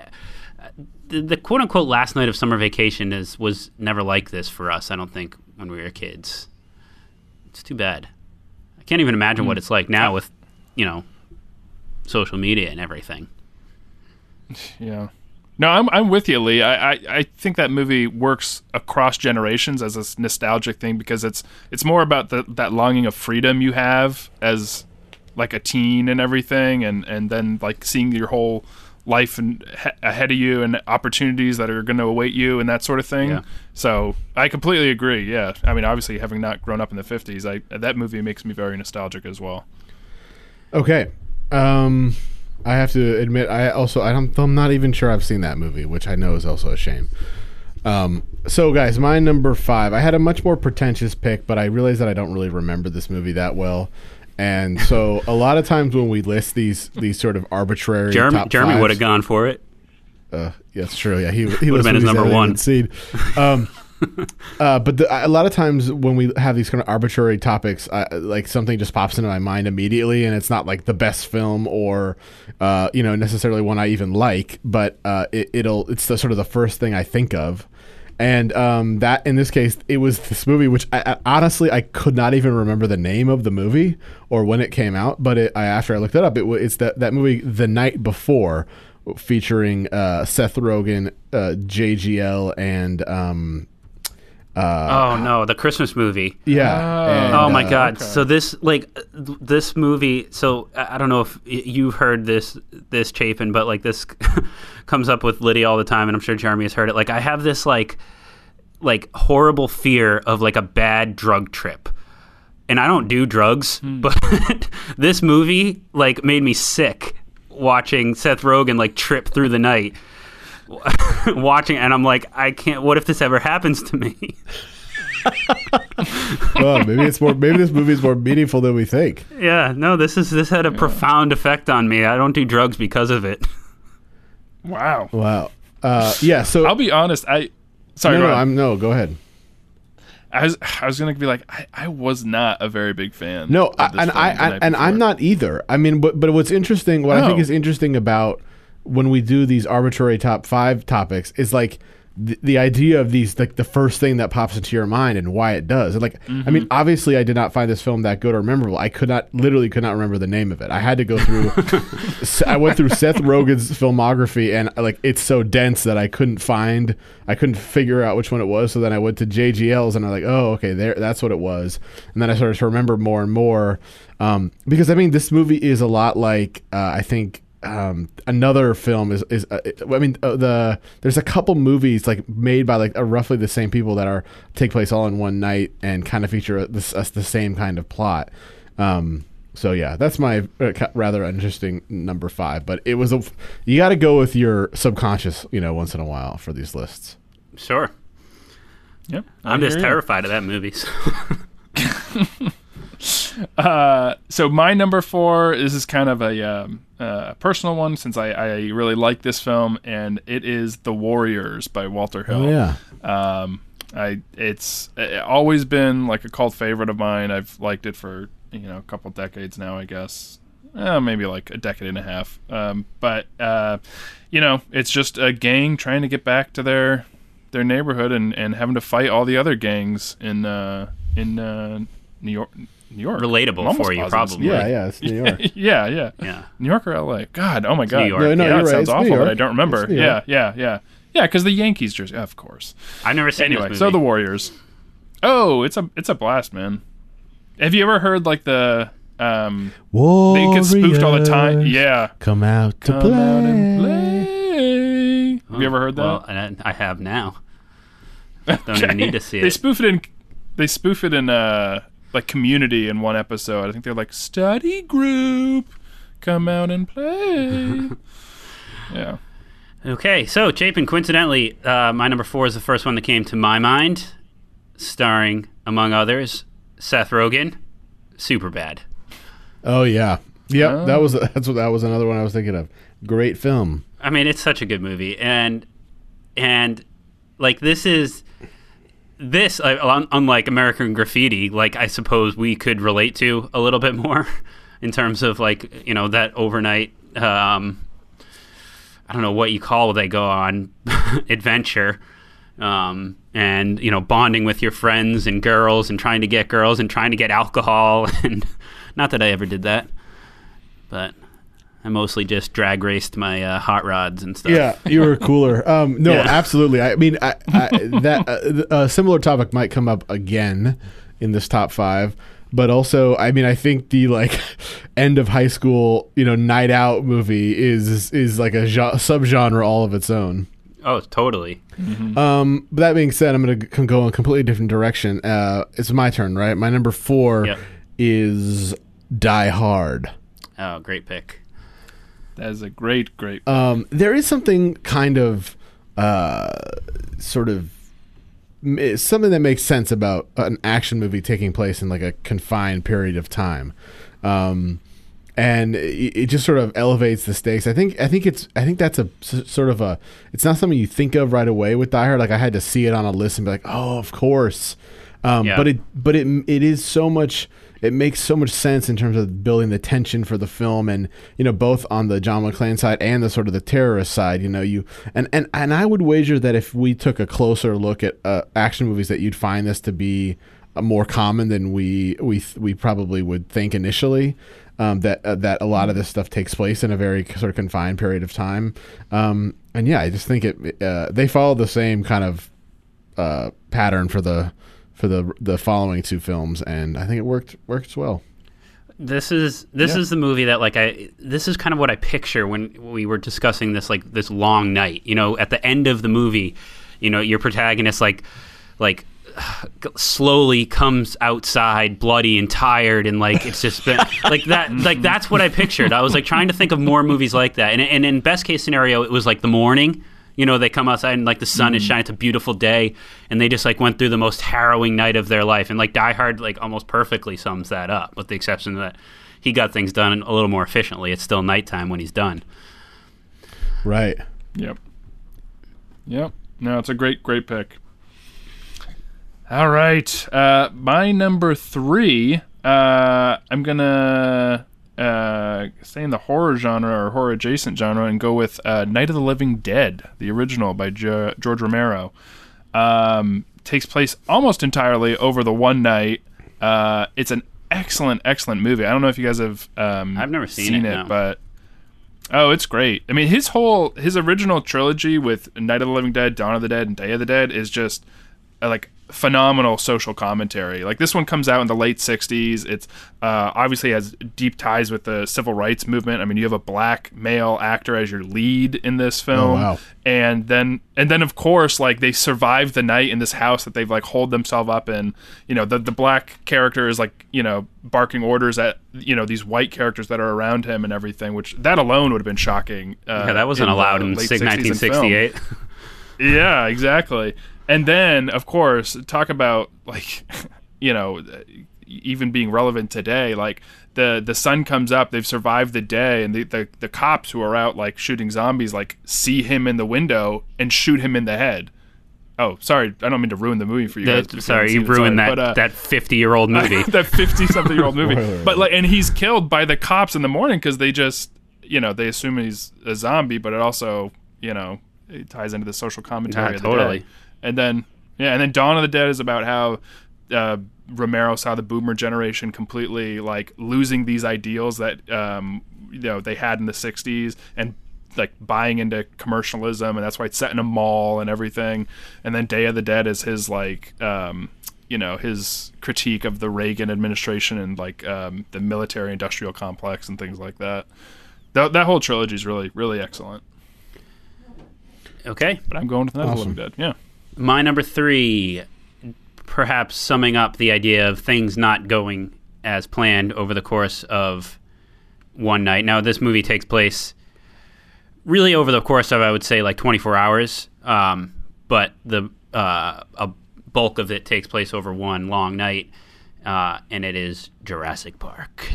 the, the quote unquote last night of summer vacation is was never like this for us. I don't think when we were kids. It's too bad. I can't even imagine what it's like now with you know social media and everything. Yeah. No, I'm I'm with you, Lee. I, I, I think that movie works across generations as a nostalgic thing because it's it's more about the that longing of freedom you have as like a teen and everything, and and then like seeing your whole life and he- ahead of you and opportunities that are going to await you and that sort of thing. Yeah. So I completely agree. Yeah, I mean, obviously, having not grown up in the '50s, I that movie makes me very nostalgic as well. Okay. Um, I have to admit, I also I don't, I'm not even sure I've seen that movie, which I know is also a shame. Um, so guys, my number five. I had a much more pretentious pick, but I realized that I don't really remember this movie that well. And so, a lot of times when we list these these sort of arbitrary, Jeremy top Jeremy would have gone for it. uh, yeah, that's true. Yeah, he he Would've been his number one. Seed. Um, uh, but the, a lot of times when we have these kind of arbitrary topics, uh, like something just pops into my mind immediately, and it's not like the best film or uh, you know necessarily one I even like, but uh, it, it'll it's the sort of the first thing I think of. And um, that in this case, it was this movie, which I, I, honestly I could not even remember the name of the movie or when it came out. But it, I, after I looked it up, it, it's that that movie, The Night Before, featuring uh, Seth Rogen, uh, JGL, and um, uh, oh no, the Christmas movie. yeah. and, oh my uh, god! So this like th- this movie. So I I don't know if you've heard this this Chapin, but like this comes up with Lydia all the time, and I'm sure Jeremy has heard it. Like I have this like like horrible fear of like a bad drug trip. And I don't do drugs, but this movie like made me sick watching Seth Rogen like trip through the night. watching and I'm like I can't what if this ever happens to me? well, maybe it's more. Maybe this movie is more meaningful than we think. Yeah, no, this is this had a profound effect on me. I don't do drugs because of it. Wow. Wow. Uh, yeah. So I'll be honest. I sorry. no, no. I'm no. Go ahead. I was I was gonna be like I, I was not a very big fan. No, of I, and film I, I night and I'm not either. I mean, but but what's interesting, what I think is interesting about when we do these arbitrary top five topics is like the, the idea of these like the first thing that pops into your mind and why it does. And like, I Mm-hmm. mean, obviously, I did not find this film that good or memorable. I could not, literally, could not remember the name of it. I had to go through. i went through Seth Rogen's filmography, and like it's so dense that I couldn't find. I couldn't figure out which one it was. So then I went to JGL's, and I'm like, oh, okay, there, that's what it was. And then I started to remember more and more, um, because I mean, this movie is a lot like uh, I think um, another film is is uh, I mean uh, the there's a couple movies like made by like uh, roughly the same people that are take place all in one night and kind of feature this uh, the same kind of plot. Um, so yeah, that's my uh, rather interesting number five. But it was a you got to go with your subconscious, you know, once in a while for these lists. Sure. Yep. I'm just terrified of that movie. so- Uh, so my number four this is kind of a um, uh, personal one since I, I really like this film, and it is The Warriors by Walter Hill. Oh, yeah. Um, I it's uh, always been like a cult favorite of mine. I've liked it for you know a couple decades now, I guess. Uh, maybe like a decade and a half. Um, but uh, you know, it's just a gang trying to get back to their their neighborhood and, and having to fight all the other gangs in uh, in uh, New York. New York. Relatable I'm for you, positive probably. Yeah, yeah, it's New York. yeah, yeah, Yeah. New York or L.A. God, oh my God, New York. No, no, yeah, you're it right. sounds It's awful, but I don't remember. Yeah, yeah, yeah, yeah, because the Yankees jersey, of course. I've never seen Anyway, this so the Warriors. Oh, it's a it's a blast, man. Have you ever heard like the um they get spoofed all the time? Yeah. Come out to Come play. out and play. Have you ever heard that? Well, I I have now. Don't even need to see it. They spoof it in. They spoof it in uh like Community in one episode. I think they're like study group, come out and play. yeah. Okay, so Chapin, coincidentally, uh, my number four is the first one that came to my mind, starring, among others, Seth Rogen, Superbad. Oh yeah, yeah. Oh. That was that's what that was another one I was thinking of. Great film. I mean, it's such a good movie, and and like this is this unlike American Graffiti, like I suppose we could relate to a little bit more in terms of like you know that overnight. Um, I don't know what you call they go on adventure. Um, and you know, bonding with your friends and girls, and trying to get girls, and trying to get alcohol, and not that I ever did that, but I mostly just drag raced my uh, hot rods and stuff. Yeah, you were cooler. Um, no, Yeah. absolutely. I mean, I, I, that uh, a similar topic might come up again in this top five, but also, I mean, I think the like end of high school, you know, night out movie is is like a jo- subgenre all of its own. Oh, totally. Um, but that being said, I'm going to go in a completely different direction. Uh, it's my turn, right? My number four Yep. is Die Hard. Oh, great pick. That is a great, great. Um, there is something kind of uh, sort of something that makes sense about an action movie taking place in like a confined period of time. Um, and it, it just sort of elevates the stakes. I think I think it's I think that's a sort of a it's not something you think of right away with Die Hard. Like I had to see it on a list and be like, oh, of course. Um, Yeah. But it but it it is so much. It makes so much sense in terms of building the tension for the film, and you know both on the John McClane side and the sort of the terrorist side. You know you and and and I would wager that if we took a closer look at uh, action movies, that you'd find this to be uh, more common than we we we probably would think initially. Um, that uh, that a lot of this stuff takes place in a very sort of confined period of time. Um, and yeah, I just think it uh, they follow the same kind of uh, pattern for the for the the following two films, and I think it worked works well. This is this Yeah. is the movie that like I this is kind of what I picture when we were discussing this like this long night. You know, at the end of the movie, you know, your protagonist like like slowly comes outside bloody and tired and like it's just been like that like that's what I pictured. I was like trying to think of more movies like that. And and in best case scenario it was like the morning. You know, they come outside and like the sun is shining. It's a beautiful day, and they just like went through the most harrowing night of their life. And like Die Hard, like almost perfectly sums that up, with the exception that he got things done a little more efficiently. It's still nighttime when he's done. Right. Yep. Yep. No, it's a great, great pick. All right. Uh, my number three, uh, I'm going to uh, stay in the horror genre or horror adjacent genre and go with uh, Night of the Living Dead, the original by Jo- George Romero. Um, takes place almost entirely over the one night. Uh, it's an excellent, excellent movie. I don't know if you guys have um, I've never seen it, no. but Oh, it's great. I mean, his whole his original trilogy with Night of the Living Dead, Dawn of the Dead, and Day of the Dead is just uh, like phenomenal social commentary. Like this one comes out in the late '60s. It's uh, obviously has deep ties with the civil rights movement. I mean, you have a black male actor as your lead in this film, wow. and then and then of course like they survive the night in this house that they've like holed themselves up in. You know, the the black character is like you know barking orders at you know these white characters that are around him and everything. Which that alone would have been shocking. Uh, yeah, that wasn't the allowed in late sig- 60s in 1968. Yeah, exactly. And then, of course, talk about like, you know, even being relevant today. Like the the sun comes up, they've survived the day, and the, the the cops who are out like shooting zombies like see him in the window and shoot him in the head. Oh, sorry, I don't mean to ruin the movie for you guys. That- if you sorry, you ruined sorry, that but, uh, that 50 year old movie. that 50 something year old movie. But like and he's killed by the cops in the morning because they just you know they assume he's a zombie but it also you know it ties into the social commentary Yeah, of the totally. Day. and then yeah and then dawn of the dead is about how uh, romero saw the boomer generation completely like losing these ideals that um, you know they had in the 60s and like buying into commercialism and that's why it's set in a mall and everything and then day of the dead is his like um, you know his critique of the reagan administration and like um, the military industrial complex and things like that that, that whole trilogy is really really excellent okay. but i'm going with Night of the Awesome. living dead yeah My number three, perhaps summing up the idea of things not going as planned over the course of one night. Now, this movie takes place really over the course of, I would say, like 24 hours, um, but the uh, a bulk of it takes place over one long night, uh, and it is Jurassic Park.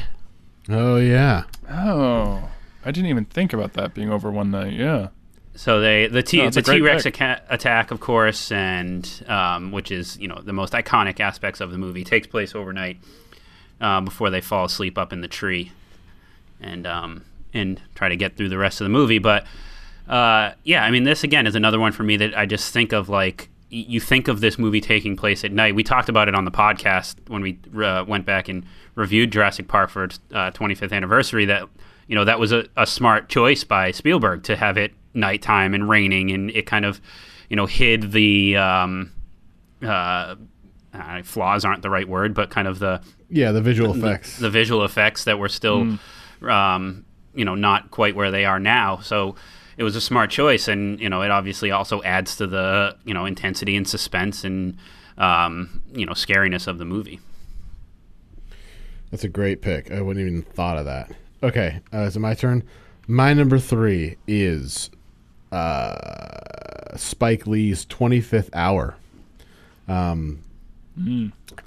Oh yeah. Oh, I didn't even think about that being over one night. Yeah. So they the T no, the T Rex aca- attack, of course, and um, which is you know the most iconic aspects of the movie takes place overnight uh, before they fall asleep up in the tree, and um, and try to get through the rest of the movie. But uh, yeah, I mean, this again is another one for me that I just think of like y- you think of this movie taking place at night. We talked about it on the podcast when we uh, went back and reviewed Jurassic Park for its uh, 25th anniversary. That you know that was a, a smart choice by Spielberg to have it nighttime and raining, and it kind of you know hid the um, uh, uh, flaws aren't the right word, but kind of the Yeah, the visual the- effects. the, visual effects that were still, um, you know, not quite where they are now. So it was a smart choice, and you know, it obviously also adds to the you know intensity and suspense and um, you know scariness of the movie. That's a great pick. I wouldn't even thought of that. Okay, uh, is it my turn? My number three is uh, Spike Lee's 25th Hour. Um,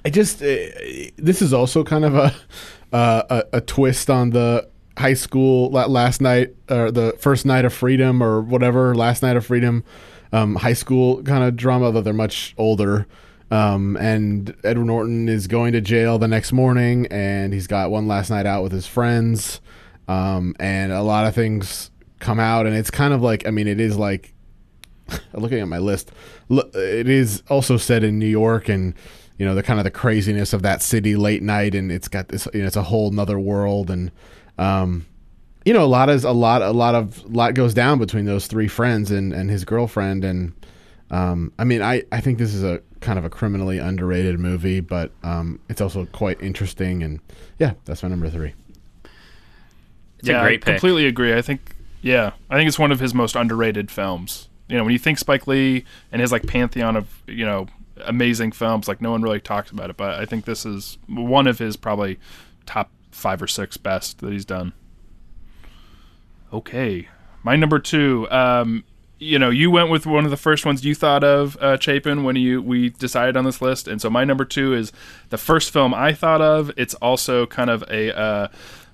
I just uh, this is also kind of a uh, a, a twist on the high school last night or the first night of freedom or whatever last night of freedom um, high school kind of drama though they're much older. Um, and Edward Norton is going to jail the next morning and he's got one last night out with his friends. Um, and a lot of things come out and it's kind of like I mean it is like looking at my list, it is also set in New York and you know the kind of the craziness of that city late night and it's got this you know it's a whole nother world and um you know a lot is a lot a lot of lot goes down between those three friends and and his girlfriend and um I mean I I think this is a kind of a criminally underrated movie but um it's also quite interesting and yeah that's my number 3 It's a yeah, great I pick. completely agree. I think, yeah, I think it's one of his most underrated films. You know, when you think Spike Lee and his like pantheon of you know amazing films, like no one really talks about it, but I think this is one of his probably top five or six best that he's done. Okay, my number two. Um, you know, you went with one of the first ones you thought of, uh, Chapin, when you we decided on this list, and so my number two is the first film I thought of. It's also kind of a uh,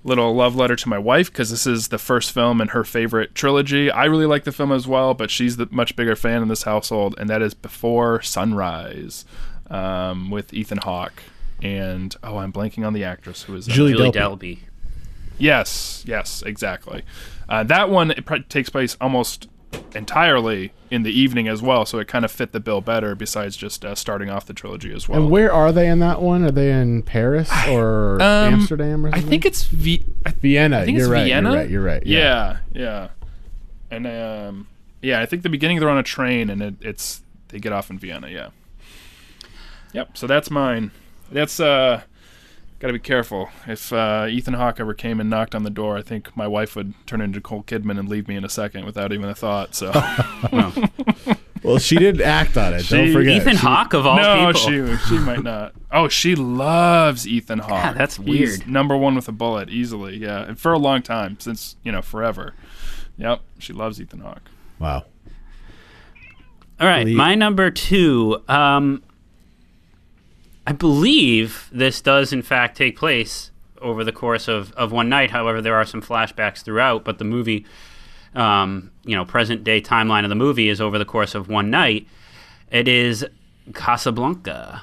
little love letter to my wife because this is the first film in her favorite trilogy. I really like the film as well, but she's the much bigger fan in this household, and that is Before Sunrise um, with Ethan Hawke and oh, I'm blanking on the actress who is in it. Julie Julie Delpy. Delpy. Yes, yes, exactly. Uh, that one it pr- takes place almost entirely in the evening as well, so it kind of fit the bill better. Besides just uh, starting off the trilogy as well. and where are they in that one are they in Paris or Um, Amsterdam or I something think it's v- I Vienna I think you're it's right Vienna. you're right you're right Yeah, yeah. And um, yeah, I think the beginning they're on a train and it, it's they get off in Vienna. Yeah. Yep. So that's mine. That's uh, got to be careful. If uh, Ethan Hawke ever came and knocked on the door, I think my wife would turn into Nicole Kidman and leave me in a second without even a thought. So. well she did act on it don't forget Ethan She- Hawke of all no, people. she she might not. Oh, she loves Ethan Hawke. Yeah, that's He's weird. number one with a bullet easily. Yeah, and for a long time since you know forever. Yep, she loves Ethan Hawke. wow All right, Lee- my number two. Um, I believe this does in fact take place over the course of, of one night. However, there are some flashbacks throughout, but the movie, um, you know, present day timeline of the movie is over the course of one night. It is Casablanca.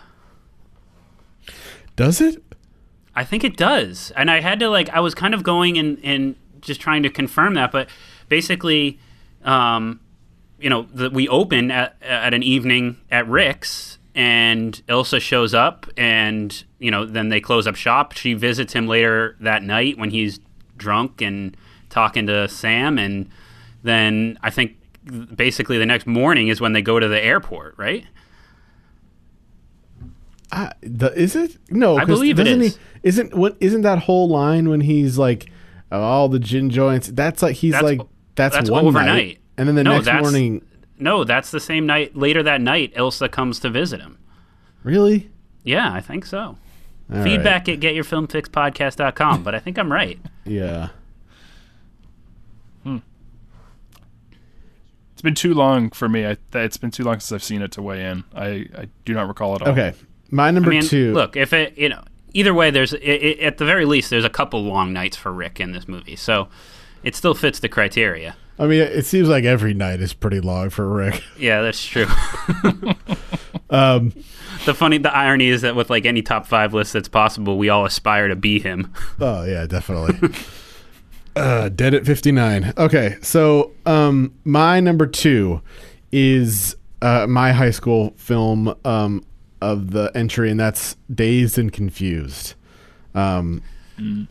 does it I think it does. And I had to like I was kind of going and and just trying to confirm that, but basically um you know, the, we open at at an evening at Rick's and Ilsa shows up and you know, then they close up shop. She visits him later that night when he's drunk and talking to Sam and then I think basically the next morning is when they go to the airport, right? I, the, is it no? I believe it is. He, isn't what? Isn't that whole line when he's like, oh, all the gin joints? That's like he's That's- like that's, that's one overnight. night, and then the No, next morning. No, that's the same night. Later that night, Ilsa comes to visit him. Really? Yeah, I think so. All Feedback at getyourfilmfixpodcast.com, but I think I'm right. Yeah. Hmm. It's been too long for me. I, it's been too long since I've seen it to weigh in. I, I do not recall it all. Okay. My number I mean, two. Look, if it, you know, either way, there's i i at the very least there's a couple long nights for Rick in this movie, so it still fits the criteria. I mean, it seems like every night is pretty long for Rick. Yeah, that's true. Um, the funny, the irony is that with like any top five list that's possible, we all aspire to be him. Oh yeah, definitely. uh, dead at fifty nine. Okay, so um, my number two is uh, my high school film um, of the entry, and that's Dazed and Confused. Um,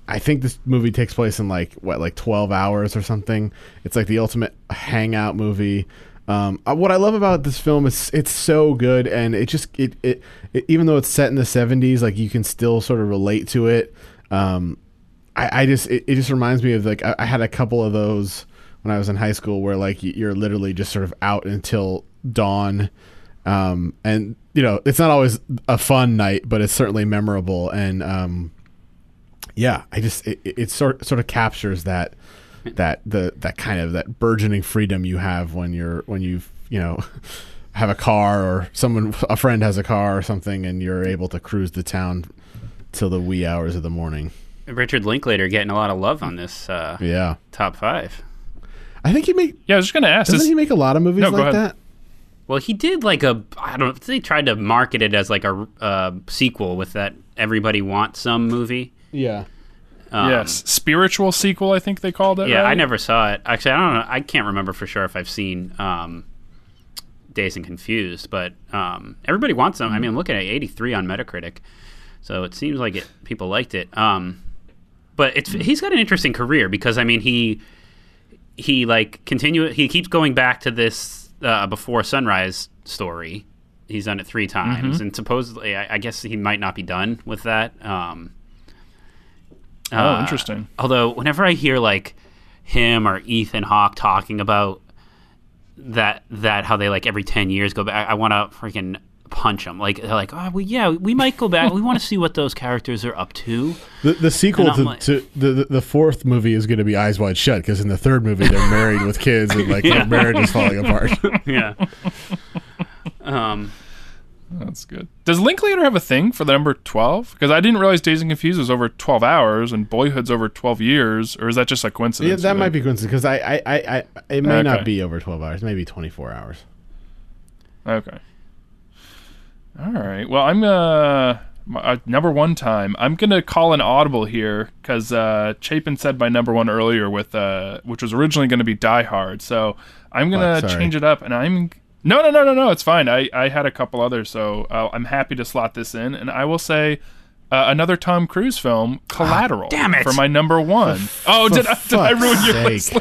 I think this movie takes place in like what, like twelve hours or something. It's like the ultimate hangout movie. Um, uh, what I love about this film is it's so good, and it just it, it, it even though it's set in the '70s, like you can still sort of relate to it. Um, I, I just it, it just reminds me of like I, I had a couple of those when I was in high school where like you're literally just sort of out until dawn, um, and you know it's not always a fun night, but it's certainly memorable. And um, yeah, I just it, it it sort sort of captures that that the that kind of that burgeoning freedom you have when you're when you've you know have a car or someone a friend has a car or something and you're able to cruise the town till the wee hours of the morning. Richard Linklater getting a lot of love on this uh, Yeah. top five. I think he made. Yeah, I was just gonna ask. doesn't is- he make a lot of movies No, like that? Well, he did like a I don't know. They tried to market it as like a uh, sequel with that Everybody Wants Some movie. Yeah. Um, yes, spiritual sequel. I think they called it. Yeah, right? I never saw it. Actually, I don't know. I can't remember for sure if I've seen um, Dazed and Confused, but um, everybody wants them. I Mm-hmm. mean, I'm looking at 83 on Metacritic, so it seems like it. People liked it. Um, but it's Mm-hmm. he's got an interesting career because I mean he he like continue he keeps going back to this uh, before sunrise story. He's done it three times, Mhm. and supposedly, I, I guess he might not be done with that. Um, Oh, uh, interesting. Although, whenever I hear like him or Ethan Hawke talking about that, that how they like every ten years go back, I, I want to freaking punch them. Like they're like, oh, well, yeah, we might go back. we want to see what those characters are up to. The, the sequel to, like- to the, the the fourth movie is going to be Eyes Wide Shut because in the third movie they're married with kids and like Yeah. their marriage is falling apart. yeah. Um, That's good. Does Linklater have a thing for the number twelve? Because I didn't realize Dazed and Confused was over twelve hours and Boyhood's over twelve years, or is that just a yeah, coincidence? that might be coincidence because I, I, I, I it may Okay. not be over twelve hours, maybe twenty four hours. Okay. All right. Well, I'm uh, my, uh number one time. I'm gonna call an audible here because uh, Chapin said my number one earlier with uh, which was originally gonna be Die Hard. So I'm gonna? Change it up, and I'm no, no, no, no, no. It's fine. I I had a couple others, so uh, I'm happy to slot this in, and I will say. Uh, another Tom Cruise film, Collateral, damn it. for my number one. Oh, for did I, did I ruin your list?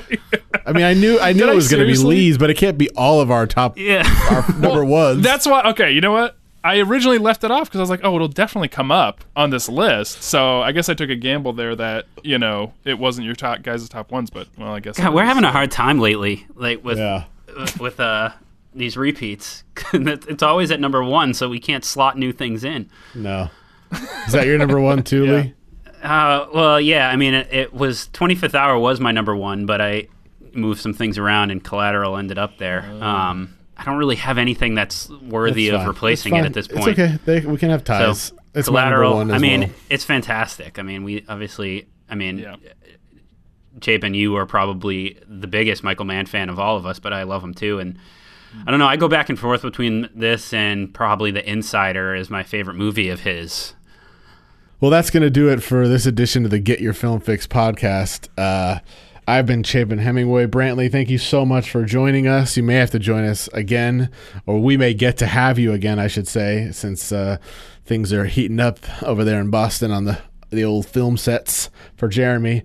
I mean, I knew I knew Did it was going to be? Lee's, but it can't be all of our top yeah. our number ones. That's why. Okay, you know what? I originally left it off because I was like, oh, it'll definitely come up on this list. So I guess I took a gamble there that you know it wasn't your top guys' top ones, but well, I guess God, we're having a hard time lately, like with Yeah. with uh these repeats. it's always at number one, so we can't slot new things in. no. Is that your number one too, Lee? Uh, well, yeah. I mean, it, it was 25th Hour was my number one, but I moved some things around, and Collateral ended up there. Um, I don't really have anything that's worthy That's of replacing it at this point. It's point. okay. They, we can have ties. So, it's my number Collateral. one I mean, well. it's fantastic. I mean, we obviously. I mean, Chapin, you are probably the biggest Michael Mann fan of all of us, but I love him too. And I don't know. I go back and forth between this and probably The Insider is my favorite movie of his. Well, that's going to do it for this edition of the Get Your Film Fix podcast. Uh, I've been Chapin Hemingway. Brantley, thank you so much for joining us. You may have to join us again, or we may get to have you again, I should say, since uh, things are heating up over there in Boston on the, the old film sets for Jeremy.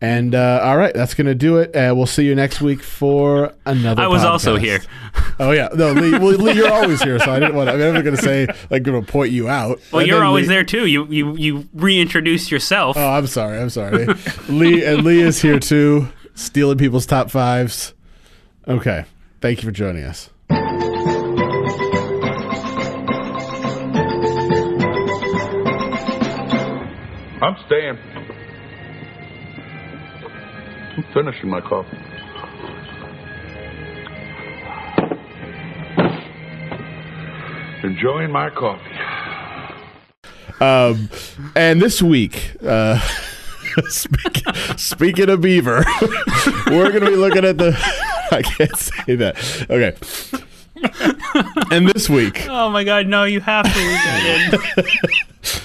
And uh, all right, that's gonna do it. Uh, we'll see you next week for another. I was podcast. also here. Oh yeah, no, Lee, well, Lee, you're always here, so I didn't want. To, I mean, I'm gonna say like gonna point you out. Well, and you're always Lee, there too. You you you reintroduce yourself. Oh, I'm sorry. I'm sorry. Lee and Lee is here too, stealing people's top fives. Okay, thank you for joining us. I'm staying. I'm finishing my coffee. Enjoying my coffee. Um, and this week, uh, speak, speaking of Beaver, we're going to be looking at the. I can't say that. Okay. And this week, Oh my God! No, you have to leave that in.